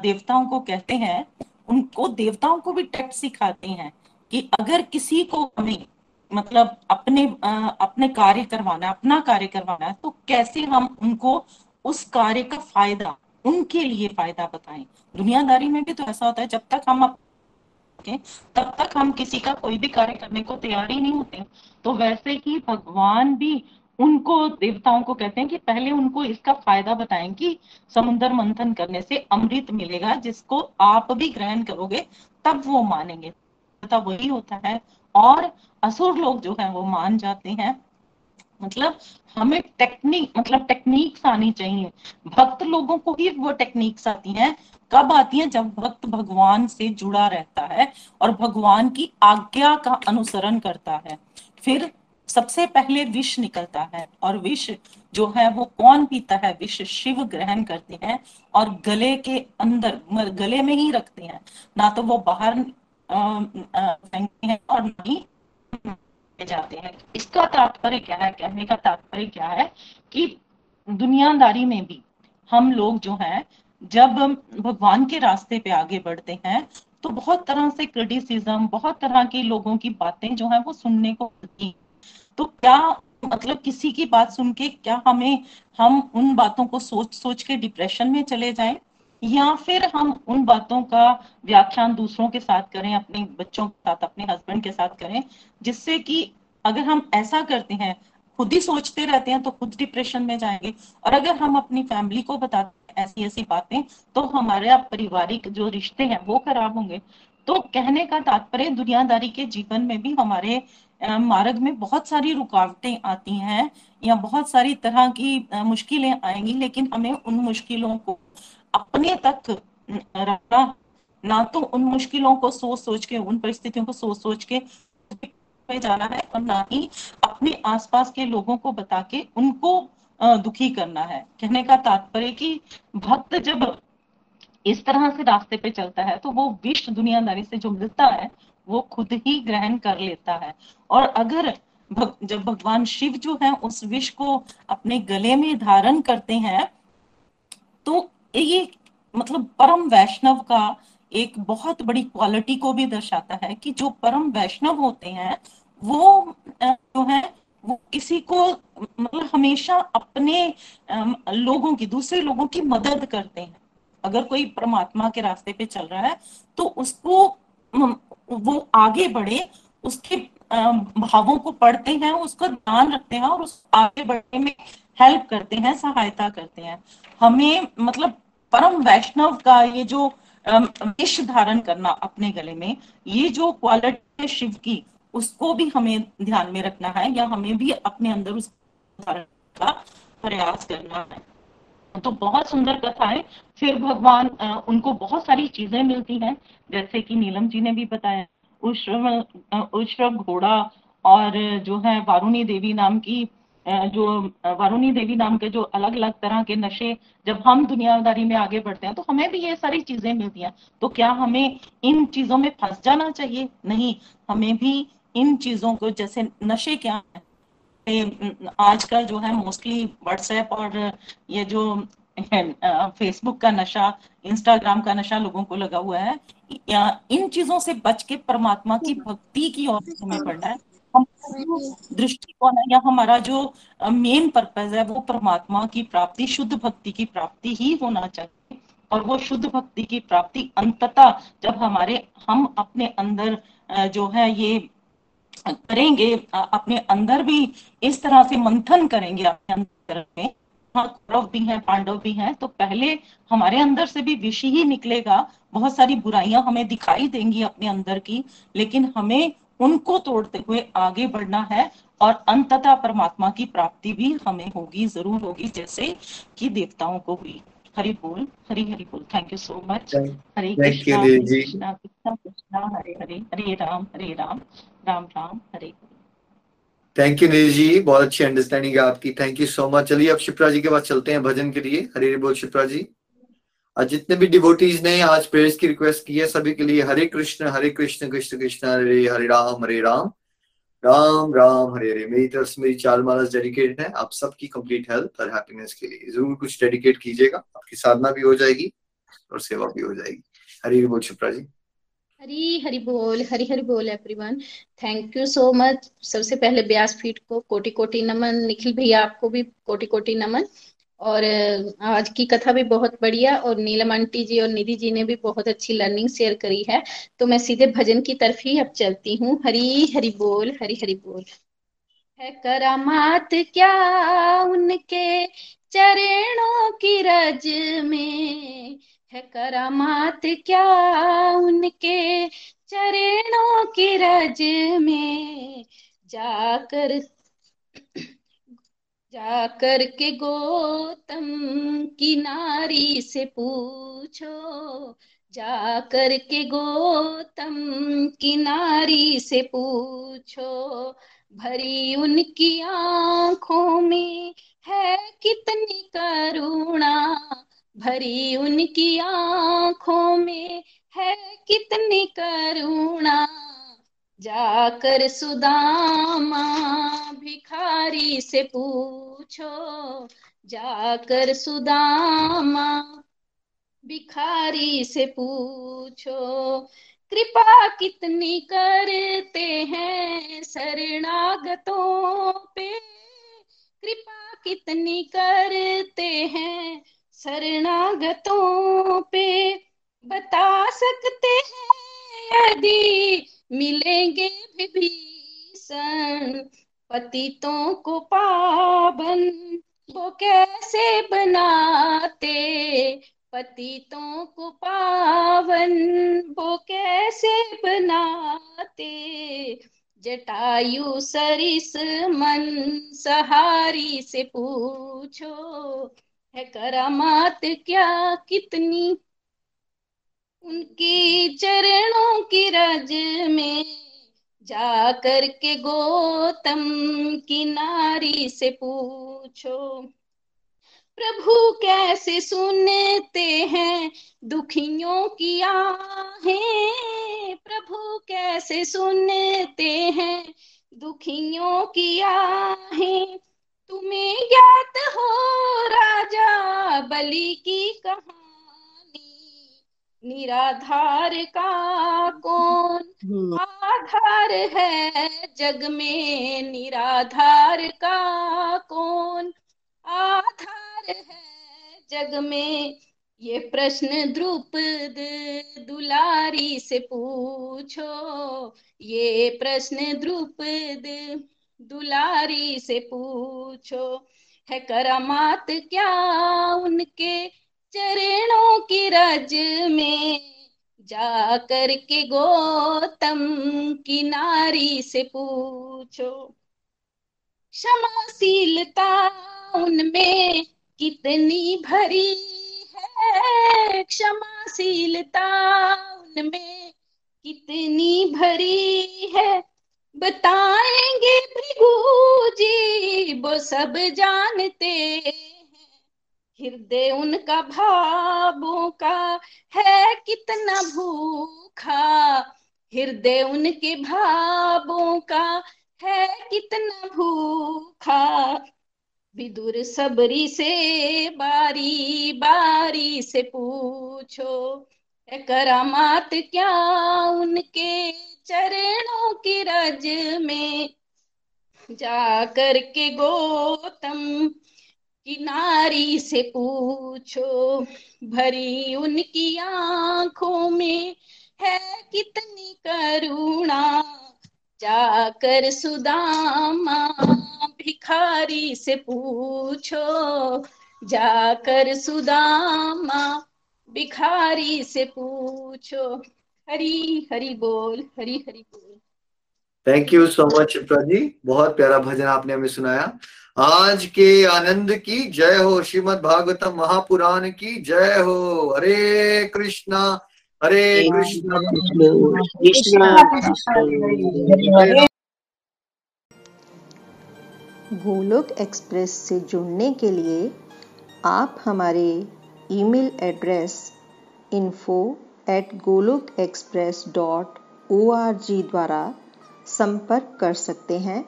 देवताओं को कहते हैं उनको देवताओं को भी टेक्ट सिखाते हैं कि अगर किसी को हमें मतलब अपने अपने कार्य करवाना, अपना कार्य करवाना है तो कैसे हम उनको उस कार्य का फ़ायदा, उनके लिए फ़ायदा बताएँ? दुनियादारी में भी तो ऐसा होता है, जब तक हम सके तब तक हम किसी का कोई भी कार्य करने को तैयार ही नहीं होते तो वैसे ही भगवान भी उनको, देवताओं को कहते हैं कि पहले उनको इसका फ़ायदा बताएँ कि समुद्र मंथन करने से अमृत मिलेगा, जिसको आप भी ग्रहण करोगे, तब वो मानेंगे। तब वही होता है। और असुर लोग जो है वो मान जाते हैं। मतलब हमें टेक्निक मतलब टेक्निक्स आनी चाहिए। भक्त लोगों को ही वो टेक्निक्स आती हैं। कब आती है? जब भक्त भगवान से जुड़ा रहता है और भगवान की आज्ञा का अनुसरण करता है। फिर सबसे पहले विष निकलता है और विष जो है वो कौन पीता है? विष शिव ग्रहण करते हैं और गले के अंदर गले में ही रखते हैं। ना तो वो बाहर फेंकते हैं और ना ही जाते हैं। इसका तात्पर्य क्या है? कहने का तात्पर्य क्या है कि दुनियादारी में भी हम लोग जो है, जब भगवान के रास्ते पे आगे बढ़ते हैं तो बहुत तरह से क्रिटिसिज्म बहुत तरह के लोगों की बातें जो है वो सुनने को मिलती तो क्या मतलब किसी की बात सुन के, क्या हमें हम उन बातों को सोच सोच के डिप्रेशन में चले जाएँ? या फिर हम उन बातों का व्याख्यान दूसरों के साथ करें, अपने बच्चों के साथ, अपने हस्बैंड के साथ करें, जिससे कि अगर हम ऐसा करते हैं, खुद ही सोचते रहते हैं तो खुद डिप्रेशन में जाएँगे। और अगर हम अपनी फैमिली को बताते हैं ऐसी ऐसी बातें तो हमारे पारिवारिक जो रिश्ते हैं, वो खराब होंगे। तो कहने का तात्पर्य, दुनियादारी के जीवन में भी हमारे मार्ग में बहुत सारी रुकावटें आती हैं, या बहुत सारी तरह की मुश्किलें आएँगी, लेकिन हमें उन मुश्किलों को अपने तक रखना ना तो उन मुश्किलों को सोच सोच के उन परिस्थितियों को सोच सोच के में जाना है और ना ही अपने आसपास के लोगों को बता के उनको दुखी करना है। कहने का तात्पर्य कि भक्त जब इस तरह से रास्ते पे चलता है तो वो विश्व दुनियादारी से जो मिलता है वो खुद ही ग्रहण कर लेता है। और अगर भग, जब भगवान शिव जो है उस विष को अपने गले में धारण करते हैं तो ये मतलब परम वैष्णव का एक बहुत बड़ी क्वालिटी को भी दर्शाता है कि जो परम वैष्णव होते हैं, वो जो है, वो किसी को मतलब हमेशा अपने लोगों की, दूसरे लोगों की मदद करते हैं। अगर कोई परमात्मा के रास्ते पे चल रहा है तो उसको वो आगे बढ़े, उसके भावों को पढ़ते हैं, उसका ध्यान रखते हैं और उस आगे बढ़ने में हेल्प करते हैं, सहायता करते हैं। हमें मतलब परम वैष्णव का ये जो विष धारण करना अपने गले में, ये जो क्वालिटी है शिव की, उसको भी हमें ध्यान में रखना है या हमें भी अपने अंदर उस धारण का प्रयास करना है। तो बहुत सुंदर कथा है फिर भगवान उनको बहुत सारी चीज़ें मिलती हैं। जैसे कि नीलम जी ने भी बताया उश्रव घोड़ा और जो है वारुणी देवी नाम की जो वरुणी देवी नाम के जो अलग अलग तरह के नशे जब हम दुनियादारी में आगे बढ़ते हैं तो हमें भी ये सारी चीज़ें मिलती हैं। तो क्या हमें इन चीज़ों में फंस जाना चाहिए? नहीं, हमें भी इन चीज़ों को, जैसे नशे क्या है? आजकल जो है मोस्टली व्हाट्सएप और ये जो फेसबुक का नशा, इंस्टाग्राम का नशा लोगों को लगा हुआ है। इन चीज़ों से बच के परमात्मा की भक्ति की ओर हमें पढ़ना है। दृष्टिकोण है या हमारा जो मेन पर्पज है, वो परमात्मा की प्राप्ति, शुद्ध भक्ति की प्राप्ति ही होना चाहिए। और वो शुद्ध भक्ति की प्राप्ति अंततः जब हमारे, हम अपने अंदर जो है ये करेंगे अपने अंदर भी इस तरह से मंथन करेंगे अपने अंदर में हाँ कौरव भी हैं, पांडव भी हैं तो पहले हमारे अंदर से भी विष ही निकलेगा। बहुत सारी बुराइयाँ हमें दिखाई देंगी अपने अंदर की, लेकिन हमें उनको तोड़ते हुए आगे बढ़ना है और अंततः परमात्मा की प्राप्ति भी हमें होगी ज़रूर होगी जैसे कि देवताओं को हुई। हरि बोल हरि हरि बोल। Thank you so much Hare Krishna Krishna Krishna Krishna Hare Hare. Hare Ram Hare Ram. Ram Ram Hare thank you Neel ji. बहुत अच्छी अंडरस्टैंडिंग है आपकी। थैंक यू सो मच चलिए अब शिप्रा जी के पास चलते हैं भजन के लिए। हरे बोल शिप्रा जी। जितने भी डिवोटीज ने आज प्रेयर्स की रिक्वेस्ट की है, सभी के लिए हरे कृष्ण हरे कृष्ण कृष्ण कृष्ण, हरे हरे राम हरे राम। राम राम, हरे हरे। मेरी तरफ़ से मेरी चार मानस डेडिकेट है। आप सबकी कंप्लीट हेल्थ और हैप्पीनेस के लिए। ज़रूर कुछ डेडिकेट कीजिएगा। आपकी साधना भी हो जाएगी और सेवा भी हो जाएगी। हरी बोल, शिप्रा जी। हरी हरी बोल, हरी हरी बोल everyone thank you so much सबसे पहले ब्यास फीट को कोटि कोटि नमन। निखिल भैया, आपको भी कोटि कोटि नमन। और आज की कथा भी बहुत बढ़िया और नीलम आंटी जी और निधि जी ने भी बहुत अच्छी लर्निंग शेयर करी है। तो मैं सीधे भजन की तरफ़ ही अब चलती हूँ। हरी हरी बोल, हरी हरी बोल। है करामात क्या उनके चरणों की रज में? है करामात क्या उनके चरणों की रज में? जाकर जाकर के गौतम की नारी से पूछो। जाकर के गौतम की नारी से पूछो, भरी उनकी आँखों में है कितनी करुणा? भरी उनकी आँखों में है कितनी करुणा? जाकर सुदामा भिखारी से पूछो। जाकर सुदामा भिखारी से पूछो, कृपा कितनी करते हैं शरणागतों पे? कृपा कितनी करते हैं शरणागतों पे? बता सकते हैं यदि मिलेंगे विभीषण पतितों को पावन, वो कैसे बनाते? पतितों को पावन, वो कैसे बनाते? जटायु सरिस मन, सहारी से पूछो, है करामात क्या कितनी उनकी चरणों की रज में जा कर के गौतम की नारी से पूछो, प्रभु कैसे सुनते हैं दुखियों की आहें? प्रभु कैसे सुनते हैं दुखियों की आहें? तुम्हें ज्ञात हो राजा बलि की कहानी निराधार का कौन? आधार है जग में निराधार का कौन? आधार है जग में ये प्रश्न द्रुपद दुलारी से पूछो। ये प्रश्न द्रुपद दुलारी से पूछो है करामात क्या उनके? चरणों की रज में जा कर के गौतम की नारी से पूछो, क्षमाशीलता उनमें कितनी भरी है? क्षमाशीलता उनमें कितनी भरी है? बताएँगे भृगु जी, वो सब जानते हृदय उनका भावों का है कितना भूखा। हृदय उनके भावों का है कितना भूखा। विदुर सबरी से बारी बारी से पूछो करामात क्या उनके चरणों की रज में? जा कर किनारी से पूछो, भरी उनकी आँखों में है कितनी करुणा। जाकर सुदामा भिखारी से पूछो, जाकर सुदामा भिखारी से पूछो। हरी हरी बोल, हरी हरी बोल। थैंक यू सो मच जी। बहुत प्यारा भजन आपने हमें सुनाया। आज के आनंद की जय हो श्रीमद भागवतम महापुराण की जय हो। हरे कृष्णा हरे कृष्णा। गोलोक एक्सप्रेस से जुड़ने के लिए आप हमारे email address info at Golok express dot O द्वारा संपर्क कर सकते हैं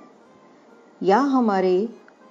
या हमारे